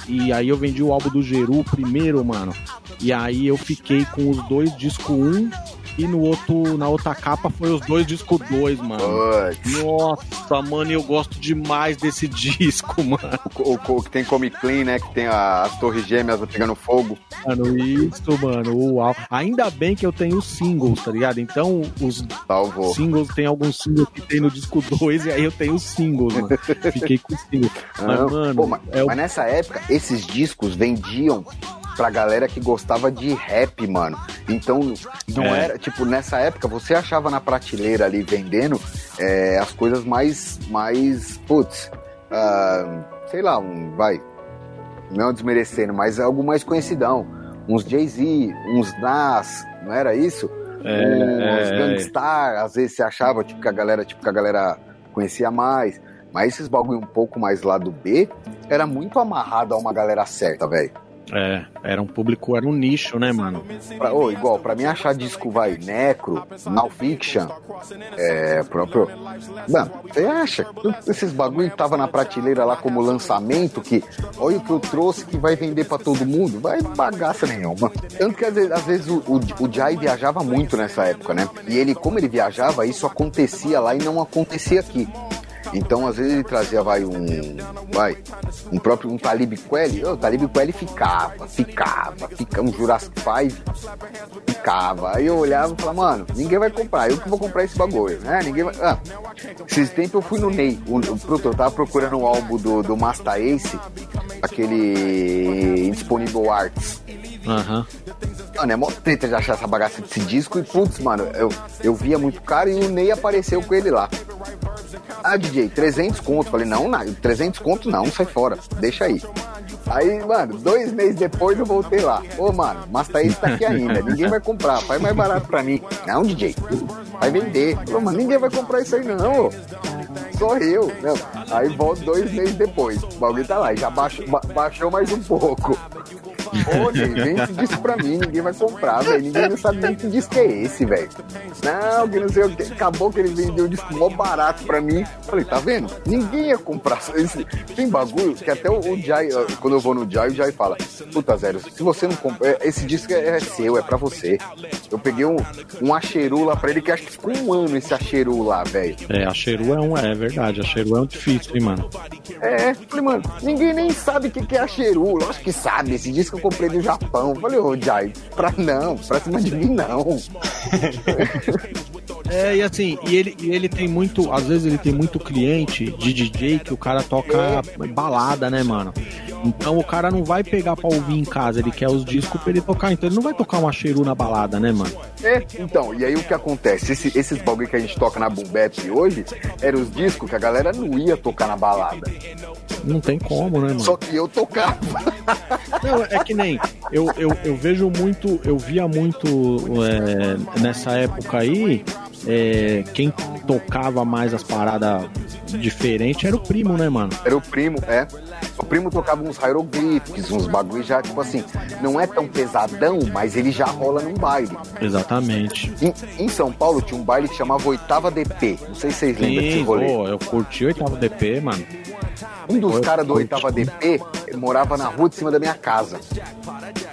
E aí eu vendi o álbum do Geru primeiro, mano. E aí eu fiquei com os dois disco 1 e no outro, na outra capa foi os dois discos 2, mano.
Putz.
Nossa, mano, eu gosto demais desse disco, mano.
O, que tem Comic Clean, né? Que tem a- as torres gêmeas pegando fogo.
Mano, isso, mano, uau. Ainda bem que eu tenho os singles, tá ligado? Então, os
Salvou.
singles, tem alguns singles que tem no disco 2 e aí eu tenho os singles, mano. Fiquei com os singles. Mas,
Não,
mano,
pô, mas,
é o
mas nessa época, esses discos vendiam pra galera que gostava de rap, mano. Então, não
É.
era, tipo, nessa época, você achava na prateleira ali vendendo é, as coisas mais, mais, putz, ah, sei lá, um, vai, não desmerecendo, mas algo mais conhecidão. Uns Jay-Z, uns Nas, não era isso?
É,
uns
é,
Gangstar, às vezes você achava, tipo, que a galera, tipo, que a galera conhecia mais. Mas esses bagulho um pouco mais lá do B era muito amarrado a uma galera certa, velho.
É, era um público, era um nicho, né, mano?
Pra- ô, igual, pra mim achar disco, vai, Necro, Now Fiction, é, próprio... Mano, você acha? Esses bagulho tava na prateleira lá como lançamento, que olha o que eu trouxe que vai vender pra todo mundo, vai bagaça nenhuma. Tanto que às vezes, às vezes o, o, o Jai viajava muito nessa época, né? E ele, como ele viajava, isso acontecia lá e não acontecia aqui. Então, às vezes ele trazia, vai, um. Vai, um próprio um Talib Kweli. O Talib Kweli ficava, ficava, ficava, um Jurassic 5 ficava. Aí eu olhava e falava, mano, ninguém vai comprar, eu que vou comprar esse bagulho, né? Ninguém vai. Ah, esses tempos eu fui no Ney, o, eu tava procurando o álbum do, do Master Ace, aquele Indisponível Arts.
Aham.
Mano, é mó treta de achar essa bagaça desse disco e, putz, mano, eu, eu via muito caro e o Ney apareceu com ele lá. Ah, DJ, 300 conto. Falei, não, não, 300 conto não, sai fora, deixa aí. Aí, mano, dois meses depois eu voltei lá. Ô, mano, Ace tá aqui ainda, ninguém vai comprar, faz mais barato pra mim. Não, DJ, vai vender. Falei, mano, ninguém vai comprar isso aí não, ô. Eu. Não. Aí volto dois meses depois. O bagulho tá lá, já baixou, ba- baixou mais um pouco. Ô, esse disco pra mim, ninguém vai comprar, velho. Ninguém não sabe nem que disco é esse, velho. Não, que não sei o que. Acabou que ele vendeu o disco mó barato pra mim. Falei, tá vendo? Ninguém ia comprar. Esse... Tem bagulho que até o, o Jai, ó, quando eu vou no Jai, o Jai fala: Puta, Zero, se você não compra, é, esse disco é, é seu, é pra você. Eu peguei um, um acheru lá pra ele, que acho que ficou um ano esse acheru lá, velho.
É, a Cheru é um, é verdade, a Cheru é um difícil, hein, mano.
É, falei, mano, ninguém nem sabe o que, que é acheru. Lógico que sabe, esse disco eu comprei no Japão. Falei, ô, Jai, pra não, pra cima de mim não.
É, e assim, e ele, e ele tem muito, às vezes ele tem muito cliente de DJ que o cara toca balada, né, mano? Então o cara não vai pegar pra ouvir em casa, ele quer os discos pra ele tocar, então ele não vai tocar uma cheru na balada, né, mano?
É, então, e aí o que acontece? Esse- esses bagulho que a gente toca na Boom Bap hoje eram os discos que a galera não ia tocar na balada.
Não tem como, né, mano?
Só que eu tocava.
Não, é que nem eu, eu, eu vejo muito, eu via muito é, nessa época aí, é, quem tocava mais as paradas diferentes era o primo, né, mano?
Era o primo, é. O primo tocava uns hieroglyphics, uns bagulho já, tipo assim, não é tão pesadão, mas ele já rola num baile.
Exatamente.
Em, em São Paulo tinha um baile que chamava Oitava DP. Não sei se vocês lembram desse
Sim,
rolê.
pô, eu curti o oitavo DP, mano.
Um dos caras do. Oitava DP morava na rua de cima da minha casa.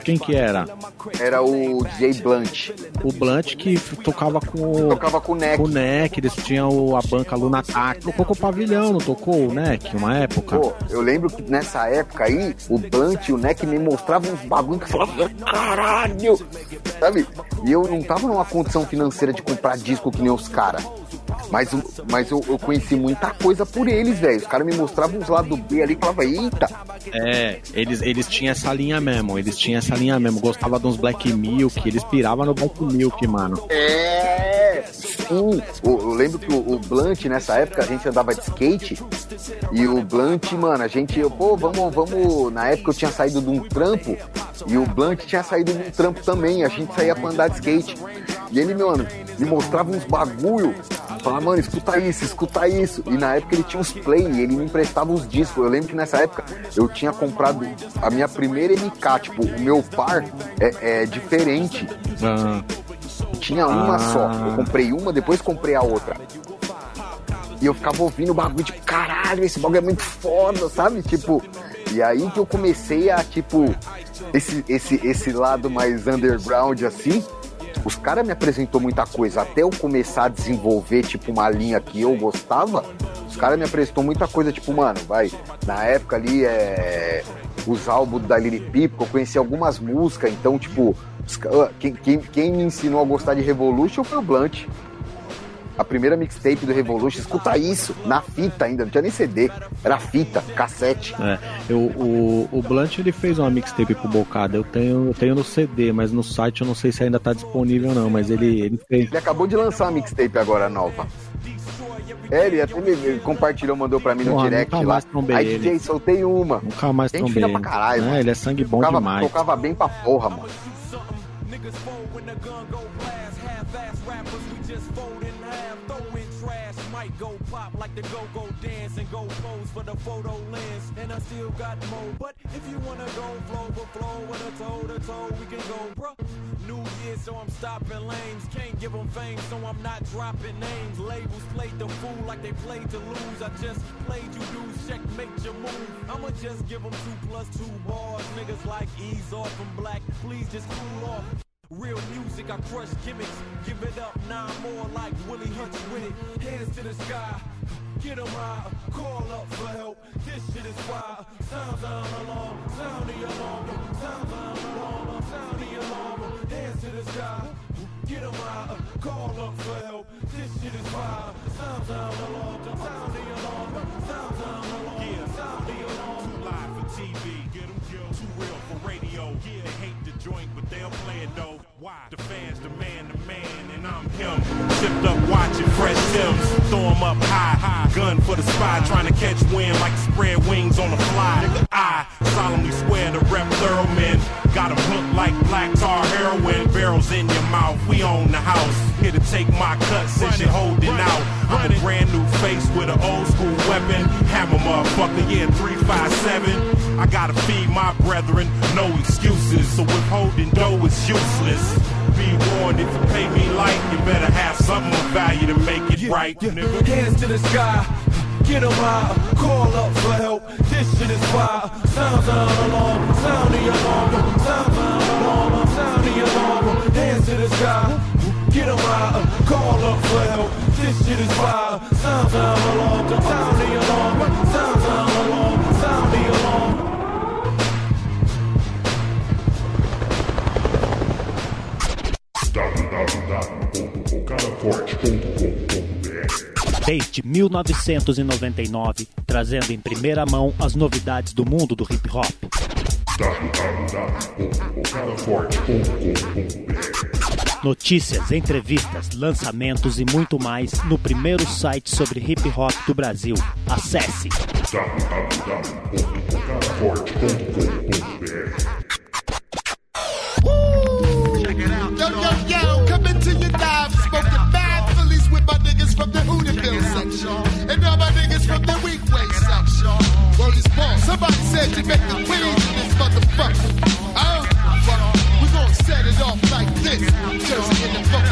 Quem que era?
Era o DJ Blunt.
O Blunt que tocava com o,
Tocava com o Neck.
o Neck, eles tinham a banca Lunatic. Tocou com o pavilhão, não tocou o Neck uma época?
Pô, eu lembro que nessa época aí, o Blunt e o Neck me mostravam uns bagulho que eu falava, caralho! Sabe? E eu não tava numa condição financeira de comprar disco que nem os caras. Mas, mas eu, eu conheci muita coisa por eles, velho. Os caras me mostravam uns lados B ali e falava, eita!
É, eles, eles tinham essa linha mesmo, eles tinham essa linha mesmo. Gostava de uns Black Milk, eles piravam no Black Milk, mano.
É! Sim! Eu, eu lembro que o, o Blunt, nessa época, a gente andava de skate. E o Blunt, mano, a gente, eu, pô, vamos, vamos. Na época eu tinha saído de um trampo. E o Blunt tinha saído de um trampo também. A gente saía pra andar de skate. E ele, mano, me mostrava uns bagulho. Falava, mano, escuta isso, escuta isso. E na época ele tinha uns play, e ele me emprestava os discos. Eu lembro que nessa época eu tinha comprado a minha primeira MK, tipo, o meu par é, é diferente.
Ah,
Tinha uma
Ah.
só. Eu comprei uma, depois comprei a outra. E eu ficava ouvindo o bagulho, tipo, caralho, esse bagulho é muito foda, sabe? Tipo, e aí que eu comecei a, tipo, esse, esse, esse lado mais underground assim, Os caras me apresentou muita coisa. Até eu começar a desenvolver, tipo, uma linha que eu gostava, os caras me apresentou muita coisa, tipo, mano, vai. Na época ali, é. Os álbuns da Lily Peep, eu conheci algumas músicas, então, tipo, ah, quem, quem, quem me ensinou a gostar de Revolution foi o Blunt. A primeira mixtape do Revolution, escuta isso, na fita ainda, não tinha nem CD, era fita, cassete.
É, eu, o, o Blunt ele fez uma mixtape pro Bocada. Eu tenho, eu tenho no CD, mas no site eu não sei se ainda tá disponível ou não. Mas ele, ele fez.
Ele acabou de lançar uma mixtape agora nova. É, ele até me ele compartilhou, mandou pra mim no direct
nunca
lá. Aí,
ele.
DJ, soltei uma.
Nunca mais
Gente
trombei.
pra
ele.
caralho,
É,
mano.
ele é sangue bom
tocava,
demais.
tocava bem pra porra, mano.
Like the go-go dance and go pose for the photo lens. And I still got more. But if you wanna go flow for flow with a toe to toe, we can go, bruh. New year, so I'm stopping lanes. Can't give them fame, so I'm not dropping names. Labels played the fool like they played to lose. I just played you dudes, checkmate your move. I'ma just give them two plus two bars. Niggas like ease off from black. Please just cool off. Real music, I crush gimmicks. Give it up, nine more like Willie Hutch with it. Hands to the sky, get 'em high. Call up for help, this shit is fire. Sound down alarm, sound the alarm. Sound down alarm, sound the alarm. Hands to the sky, get 'em high. Call up for help, this shit is fire. Sound down alarm, sound the alarm. Sound down alarm, yeah, sound the alarm. Too live for TV, get 'em killed. Too real for radio, yeah. They hate the joint, but they'll play it though. Why? The fans demand the man, and I'm him. Sipped up watching fresh Sims, throw 'em up high, high. Gun for the spy, trying to catch wind like spread wings on a fly. I solemnly swear to rep thorough men. Got 'em hooked like black tar heroin. Barrels in your mouth, we own the house. Here to take my cut since you're holding out. I'm a brand new face with an old school weapon. Hammer motherfucker, yeah, 357. I gotta feed my brethren, no excuses. So withholding dough is useless. Be warned, if you pay me light, you better have something of value to make it right, nigga. Hands to the sky. Get Get 'em high, call up for help. This shit is fire. Sound down alarm, sound the alarm, sound down alarm, sound the alarm. Hands to the sky. Get 'em high, call up for help. This shit is fire. Sound down alarm, sound the alarm, sound down alarm,
Desde 1999, trazendo em primeira mão as novidades do mundo do hip hop. Notícias, entrevistas, lançamentos e muito mais no primeiro site sobre hip hop do Brasil. Acesse
Yo, Somebody said you make the queens in this motherfucker. Oh, fuck. We gon' set it off like this. Jersey in the fucking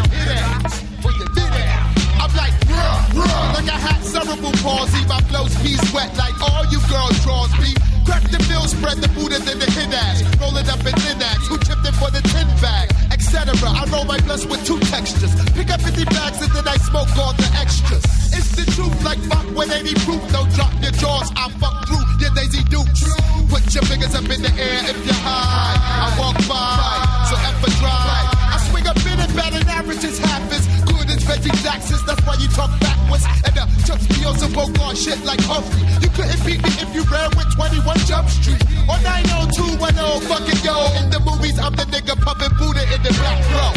Like I had cerebral palsy. My flow's peas wet like all you girls draws me. Crack the mill, spread the Buddha than the hit ass. Roll it up in ass. Who tipped in for the tin bag? Etc. I roll my blunts with two textures. Pick up 50 bags and then I smoke all the extras. It's the truth, like fuck with any proof. Don't drop your jaws, I fuck through your daisy dukes. Put your fingers up in the air if you're high. I walk by, so ever drive. I swing a bit and batting average is half as good as Reggie Jackson's. That's why you talk backwards. The Chuck Steels and woke on shit like Humphrey. You couldn't beat me if you ran with 21 Jump Street. Or 90210, fucking yo. In the movies, I'm the nigga pumping Buddha in the back row.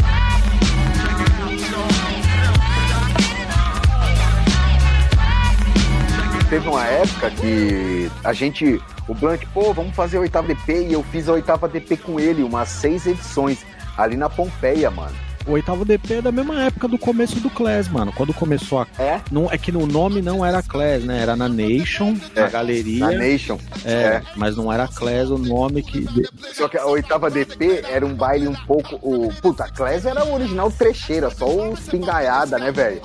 Teve uma época que a gente, o Blunt, pô, vamos fazer a oitava DP e eu fiz a oitava DP com ele, umas seis edições, ali na Pompeia, mano.
O oitavo DP é da mesma época do começo do Class, mano. Quando começou a.
É?
Não, é que no nome não era Class, né? Era na Nation, na
É,
galeria.
na Nation.
É,
É.
mas não era Class o nome que.
Só que a oitava DP era um baile um pouco. O... Puta, a Class era o original trecheira, só os pingaiada, né, velho?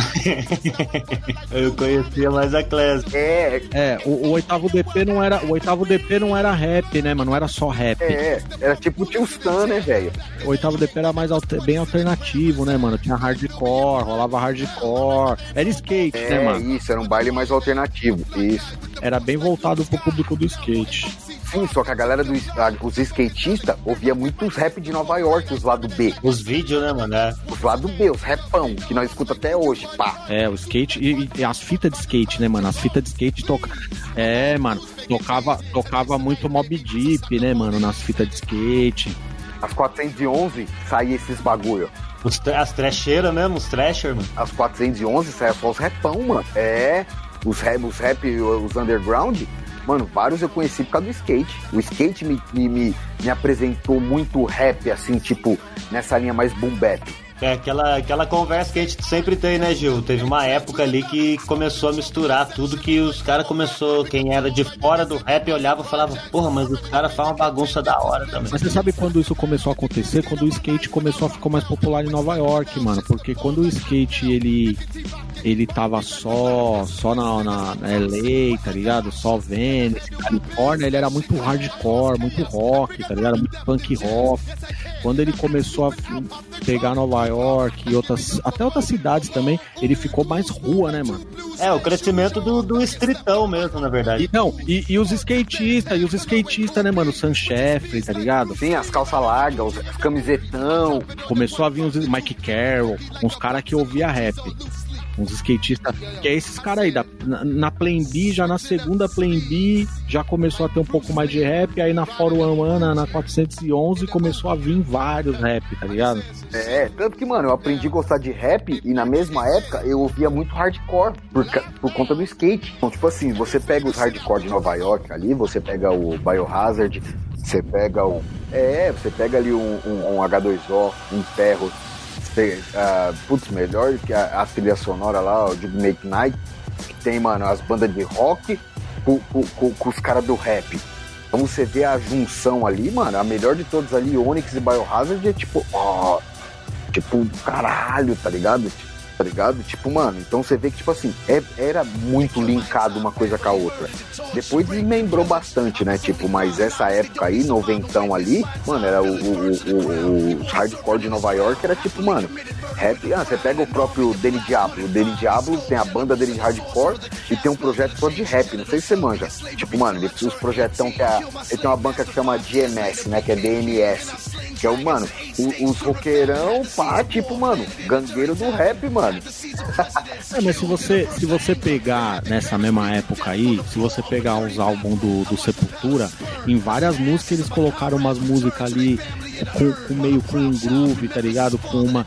Eu conhecia mais a Classic.
É,
É, o, o oitavo DP não era. O oitavo DP não era rap, né, mano? Não era só rap.
é, era tipo o Tio Stan, né, velho?
O oitavo DP era mais alter- bem alternativo, né, mano? Tinha hardcore, rolava hardcore. Era skate, né,
É,
mano?
isso, era um baile mais alternativo. Isso.
Era bem voltado pro público do skate.
Sim, só que a galera dos a- os skatistas ouvia muito os rap de Nova York, os lado B.
Os vídeos, né, mano? É.
Os lado B, os rapão, que nós escuta até hoje, pá.
É, o skate e, e as fitas de skate, né, mano? As fitas de skate toca. É, mano, tocava, tocava muito Mob Deep, né, mano? Nas fitas de skate.
As 411 saía esses bagulho.
Os, as trecheiras mesmo, os trasher, mano.
As 411 saia só os rapão, mano. É, os rap, os rap, os underground, mano, vários eu conheci por causa do skate. O skate me, me, me, apresentou muito rap, assim, tipo, nessa linha mais boom bap.
É aquela, aquela conversa que a gente sempre tem, né, Gil? Teve uma época ali que começou a misturar tudo que os caras começou, quem era de fora do rap olhava e falava, porra, mas os caras fazem uma bagunça da hora também.
Mas você sabe quando isso começou a acontecer? Quando o skate começou a ficar mais popular em Nova York, mano. Porque quando o skate ele ele tava só só na, na, na LA, tá ligado? Só Venice, Califórnia, ele era muito hardcore, muito rock, tá ligado? Muito punk rock. Quando ele começou a pegar Nova York e outras até outras cidades também, ele ficou mais rua, né, mano?
É, o crescimento do, do estritão mesmo, na verdade.
E não, e, e os skatistas, e os skatistas, né, mano? O Sam Sheffley, tá ligado?
Sim, as calças largas, os camisetão.
Começou a vir uns Mike Carroll, uns caras que ouvia rap. Uns skatistas, que é esses caras aí, da, na, na Plan B, já na segunda Plan B, já começou a ter um pouco mais de rap, aí na Fórum One, na, na 411, começou a vir vários rap, tá ligado?
É, tanto que, mano, eu aprendi a gostar de rap e na mesma época eu ouvia muito hardcore por, por conta do skate. Então, tipo assim, você pega os hardcore de Nova York ali, você pega o Biohazard, você pega o. É, você pega ali um, um- um H2O, um ferro. Você, ah, putz, melhor que a, a trilha sonora lá, o de Make Night, que tem, mano, as bandas de rock com, com- com- com os caras do rap. Então você vê a junção ali, mano, a melhor de todos ali, Onyx e Biohazard, é tipo, ó, tipo, caralho, tá ligado? Tá ligado? Tipo, mano, então você vê que, tipo assim, é- era muito linkado uma coisa com a outra. Depois desmembrou bastante, né? Tipo, mas essa época aí, noventão ali, mano, era o, o, o, o- hardcore de Nova York, era tipo, mano, rap. Ah, você pega o próprio Danny Diablo. O Danny Diablo tem a banda dele de hardcore e tem um projeto só de rap. Não sei se você manja. Tipo, mano, ele, os projetão que a, ele tem uma banca que chama DMS, né? Que é DMS. Que é o, mano, os roqueirão, pá, tipo, mano, gangueiro do rap, mano.
É, mas se você, se você pegar nessa mesma época aí, se você pegar os álbuns do, do Sepultura, em várias músicas eles colocaram umas músicas ali com, com meio com um groove, tá ligado? Com uma.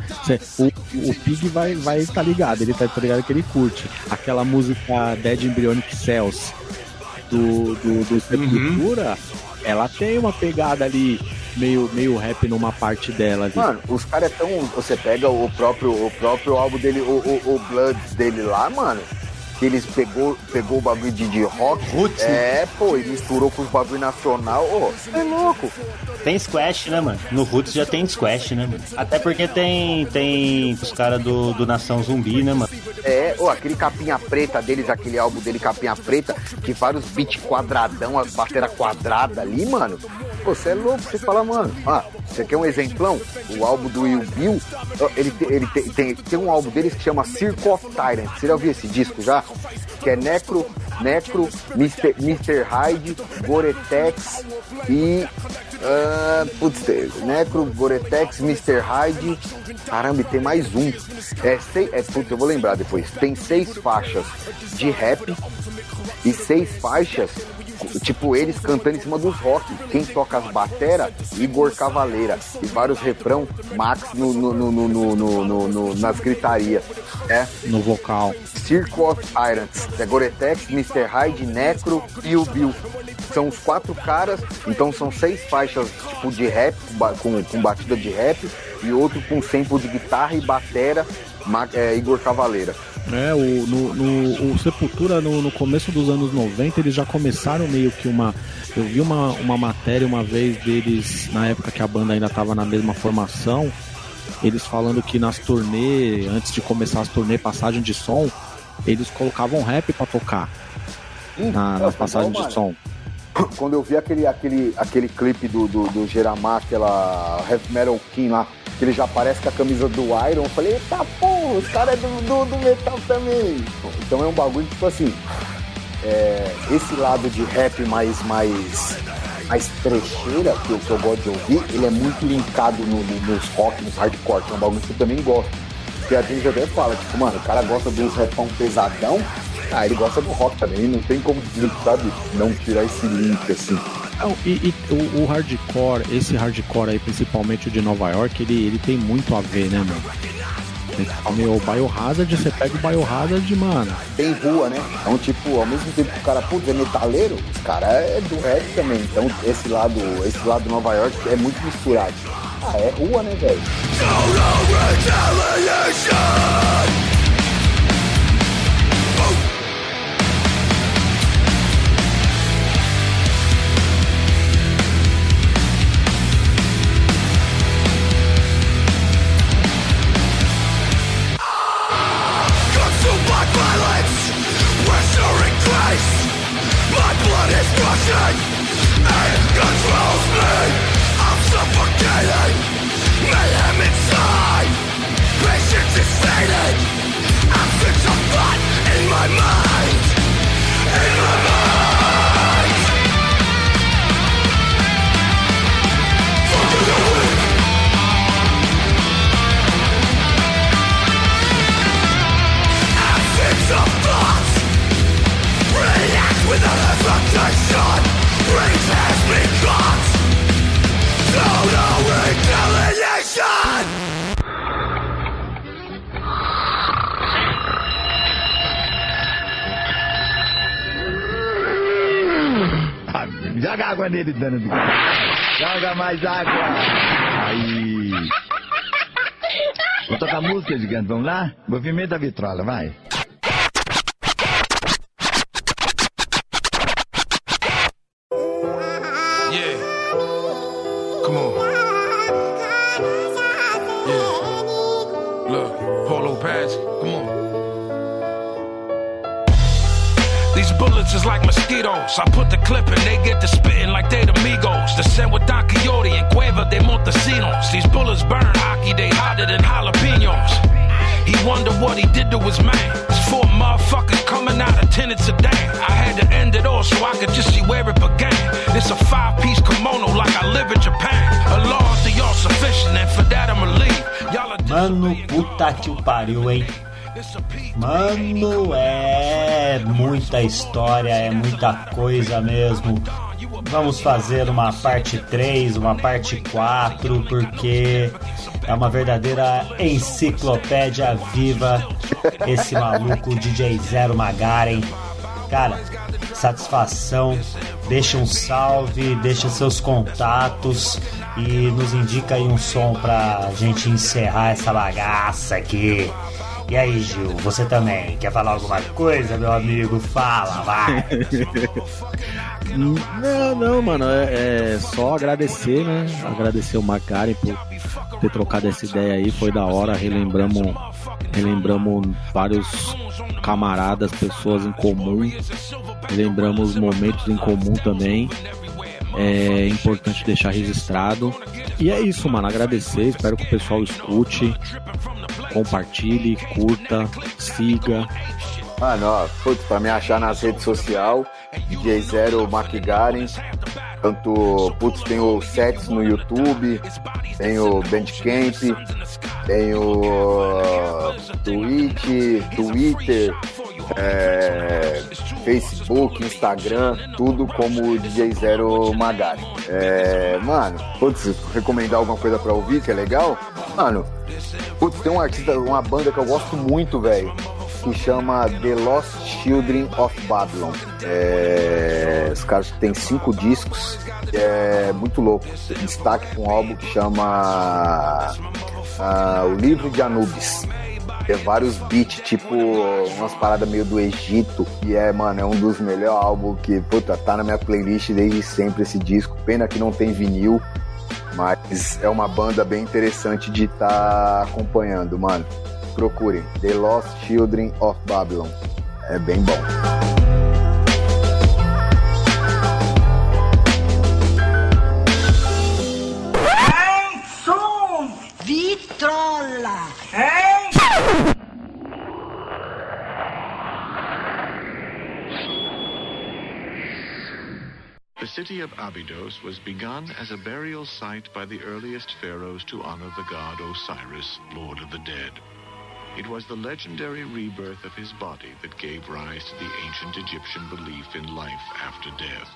o, o Pig vai, vai tá ligado, ele tá, tá ligado que ele curte. Aquela música Dead Embryonic Cells do, do, do Sepultura, ela tem uma pegada ali meio, meio rap numa parte dela ali.
Mano, os caras é tão. Você pega o próprio, o próprio álbum dele, o, o, o Blood dele lá, mano. Que eles pegou, pegou o bagulho de, de rock.
Roots,
É, pô, e misturou com os bagulho nacional. Ô, é louco.
Tem squash, né, mano? No Roots já tem squash, né, mano? Até porque tem, tem os caras do, do Nação Zumbi, né, mano?
É, ô, aquele capinha preta deles, aquele álbum dele, capinha preta, que vários beats quadradão, as bateras quadradas ali, mano. Pô, você é louco, você fala, mano. Ah, você quer um exemplão? O álbum do Will Bill, ele, te- ele te- tem, tem um álbum deles que chama Circle of Tyrants. Você já ouviu esse disco já? Que é Necro, Necro, Mr. Mr. Hyde, Goretex e. ah, putz, tem Necro, Goretex, Mr. Hyde. Caramba, e tem mais um. É, sei, é, putz, eu vou lembrar depois. Tem seis faixas de rap e seis faixas, tipo, eles cantando em cima dos rock. Quem toca as bateras, Igor Cavaleira. E vários refrão, Max no, no, no, no, no, no- no- no- nas gritarias. É.
No vocal.
Circle of Tyrants. É Goretex, Mr. Hyde, Necro e o Bill. São os quatro caras, então são seis faixas tipo de rap, com, com batida de rap, e outro com sample de guitarra e batera, Ma- é, Igor Cavaleira.
É, o, no, no- o Sepultura, no, no começo dos anos 90, eles já começaram meio que uma. Eu vi uma, uma matéria uma vez deles, na época que a banda ainda estava na mesma formação, eles falando que nas turnê, antes de começar as turnê, passagem de som, eles colocavam rap pra tocar na, nas passagens de som.
Quando eu vi aquele, aquele, aquele clipe do, do, do Geramar, aquela Heavy Metal King lá, ele já aparece com a camisa do Iron, eu falei, eita porra, os caras é do, do, do metal também. Então é um bagulho, tipo assim, é, esse lado de rap mais, mais, mais trecheira que eu, que eu gosto de ouvir, ele é muito linkado no, no, nos rock, nos hardcore, que é um bagulho que eu também gosto. Porque a gente até fala, tipo, mano, o cara gosta de uns repão pesadão, ah, ele gosta do rock também, não tem como, sabe, não tirar esse link, assim.
E, e o, o hardcore, esse hardcore aí, principalmente o de Nova York, ele, ele tem muito a ver, né, mano? Meu, o Biohazard, você pega o Biohazard, mano.
Tem rua, né? Então, tipo, ao mesmo tempo que o cara, putz, é metaleiro, os caras é do rap também. Então, esse lado, esse lado de Nova York é muito misturado. Ah, é rua, né, velho?
It controls me. I'm suffocating, mayhem inside. Patience is fading. In my mind,
Joga água nele, dano do... Joga mais água. Aí. Vou tocar música, gigante. Vamos lá? Movimento da vitrola, vai.
Yeah. Come on. Bullets is like mosquitoes. I put the clip in, they get to spitting like they the Migos. The set with Don Quixote and Cueva de Montesinos. These bullets burn hockey, they hotter than jalapenos. He wonder what he did to his man. It's four motherfuckers coming out of tenants a day. I had to end it all so I could just see where it began. It's a five piece kimono like I live in Japan. Allah's the all sufficient, and for that I'ma leave. Y'all are
Mano, puta que pariu, hein? Mano, é muita história, é muita coisa mesmo. Vamos fazer uma parte 3, uma parte 4, porque é uma verdadeira enciclopédia viva esse maluco DJ Zero Magaren. Cara, satisfação. Deixa um salve, deixa seus contatos e nos indica aí um som pra gente encerrar essa bagaça aqui. E aí, Gil, você também quer falar alguma coisa, meu amigo? Fala, vai!
Não, não, mano, é, é só agradecer, né? Agradecer o Macari por ter trocado essa ideia aí, foi da hora, relembramos, relembramos vários camaradas, pessoas em comum, relembramos momentos em comum também. É importante deixar registrado. E é isso, mano. Agradecer, espero que o pessoal escute, compartilhe, curta, siga.
Mano, ó, putz, pra me achar nas redes sociais, DJ Zero McGaren. Tanto, putz, tem o sets no YouTube, tem o Bandcamp, tem o Twitch, Twitter, é, Facebook, Instagram, tudo como DJ Zero Magari. É, mano, putz, recomendar alguma coisa pra ouvir que é legal? Mano, putz, tem um artista, uma banda que eu gosto muito, velho que chama The Lost Children of Babylon. É, os caras têm cinco discos, é muito louco. Destaque com um álbum que chama ah, O Livro de Anubis. Tem vários beats, tipo umas paradas meio do Egito, e é, mano, é um dos melhores álbuns que, puta, tá na minha playlist desde sempre esse disco. Pena que não tem vinil, mas é uma banda bem interessante de estar acompanhando, mano. Procurem. The Lost Children of Babylon. É bem bom.
City of Abydos was begun as a burial site by the earliest pharaohs to honor the god Osiris, lord of the dead. It was the legendary rebirth of his body that gave rise to the ancient Egyptian belief in life after death.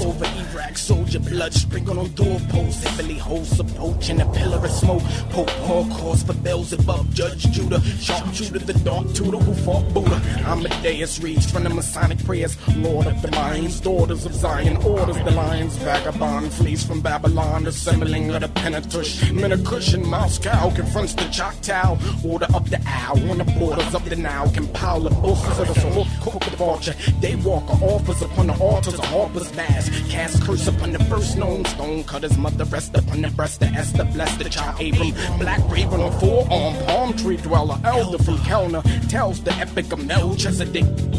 Passover, Iraq soldier blood sprinkled on doorposts. Heavily hosts approaching a pillar of smoke. Pope Holocaust for bells above Judge Judah, sharpshooter, the dark tutor who fought Buddha. Amadeus reached from the Masonic prayers. Lord of the Minds, daughters of Zion, orders the lions. Vagabond flees from Babylon, assembling of the Penatush. Minakush in Moscow confronts the Choctaw. Order of the owl on the borders of the Nile. Compile the boasts of the soul, cook the vulture. Daywalker offers upon the altars of Harper's mass. Cast curse upon the first known stone cutter's mother. Rest upon the breast of Esther. Bless the child Abram. Black raven on forearm. Palm tree dweller. Elder from Kelner. Tells the epic of Melchizedek.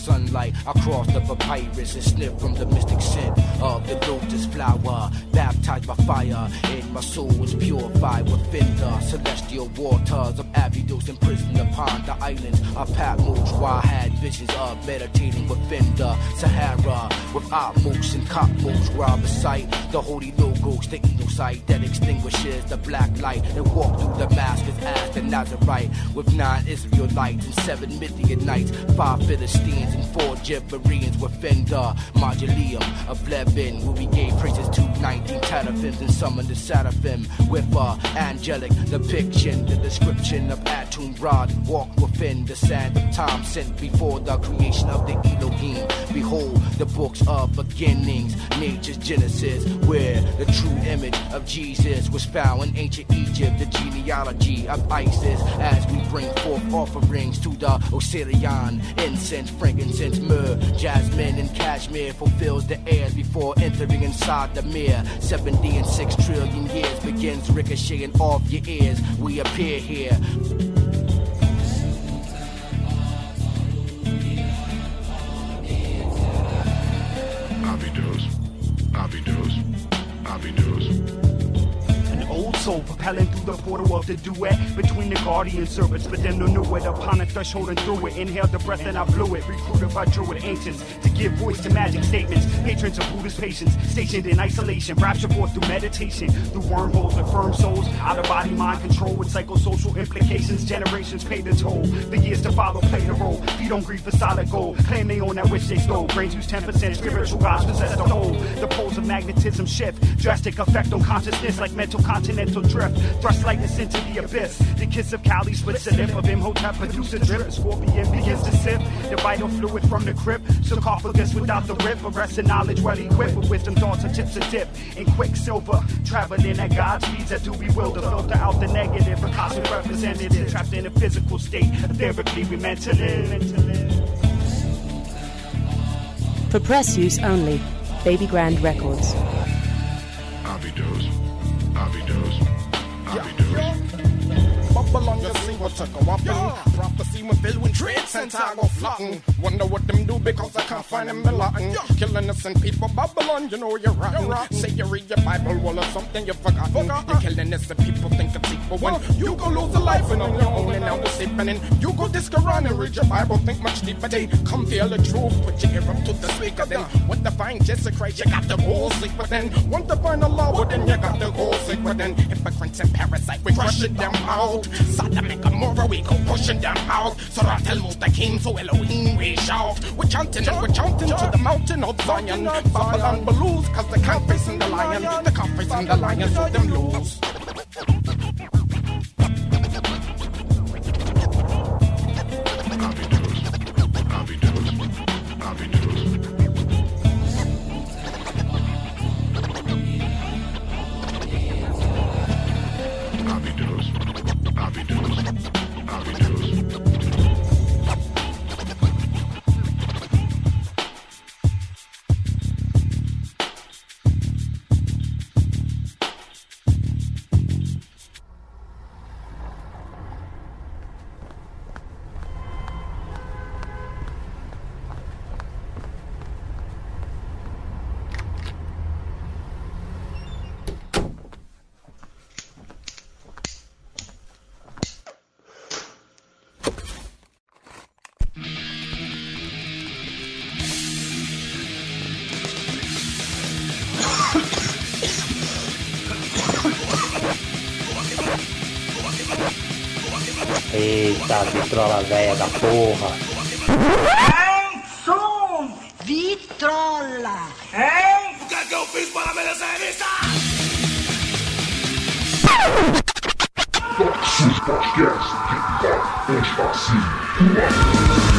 Sunlight across the papyrus and sniff from the mystic scent of the lotus flower. Baptized by fire, and my soul was purified within the celestial waters of Abydos, imprisoned upon the islands of Patmos, where I had visions of meditating within the Sahara with Atmos and Cosmos, where I recite the holy logos, the sight that extinguishes the black light and walk through Damascus as the Nazarite with nine Israelites and seven Midianites, five Philistines and four Gibbereans within the Mausoleum of Levin, where we gave praises to 19 teraphims and summoned the seraphim with a angelic depiction, the description of Atum Rod walked within the sand of time sent before the creation of the Elohim. Behold the books of beginnings, nature's genesis, where the true image of Jesus was found in ancient Egypt, the genealogy of Isis, as we bring forth offerings to the Osirian. Incense, frankincense, myrrh, jasmine, and cashmere fulfills the airs before entering inside the mirror. 70 and 6 trillion years begins ricocheting off your ears. We appear here.
Propelling through the portal of the duet between the guardian servants, but then knew it upon a threshold and through it. Inhaled the breath and I blew it. Recruited by druid ancients to give voice to magic statements. Patrons of Buddha's patience, stationed in isolation, rapture forth through meditation, through wormholes of firm souls, out of body mind control with psychosocial implications. Generations pay the toll. The years to follow play the role. Feed on grief for solid gold. Claim they own that which they stole. Brains use 10%. Spiritual gods possess the whole. The poles of magnetism shift. Drastic effect on consciousness like mental continental drift. Thrust lightness into the abyss. The kiss of Kali splits the lip of Imhotep. Produce a drip. A scorpion begins to sip. The vital fluid from the crypt. Sarcophagus without the rip. Arresting knowledge well equipped with wisdom thoughts and tips of dip. In quicksilver. Traveling at God's speeds that do bewilder. Filter out the negative. A cosmic representative. Trapped in a physical state. Therapy we meant to live.
For press use only. Baby Grand Records.
Abydos, Abydos, Abydos.
Babylon, you see what took a whopping. Prophecy when filled with dreads and I go floating. Wonder what them do because I can't find them belong. Killing innocent people, Babylon, you know you're rotten. Say you read your Bible, well, or something you've forgotten. You're killing innocent people, think it's equal. When you go lose a life and on your own and now the sleeping You go this Quran and read your Bible, think much deeper. They come feel the truth, put your ear up to the speaker. Then, want to find Jesus Christ, you got the go sleep. But then, want to find Allah, well, then you got the go sleep. But then, hypocrites and parasites, we crushing them out. Sodom and Gomorrah, we go pushing them out. So I tell king so Elohim, we shout. We're chanting and we're chanting to the mountain of Zion. Babylon will cause they can't face in the lion. They can't face in the lion, so them lose.
I'll be. I'll be. I'll be. Vitrola velha da porra.
Hein, som, vitrola. Hein? O que é que eu fiz para merecer isso?
Toxos Podcast, que está assim.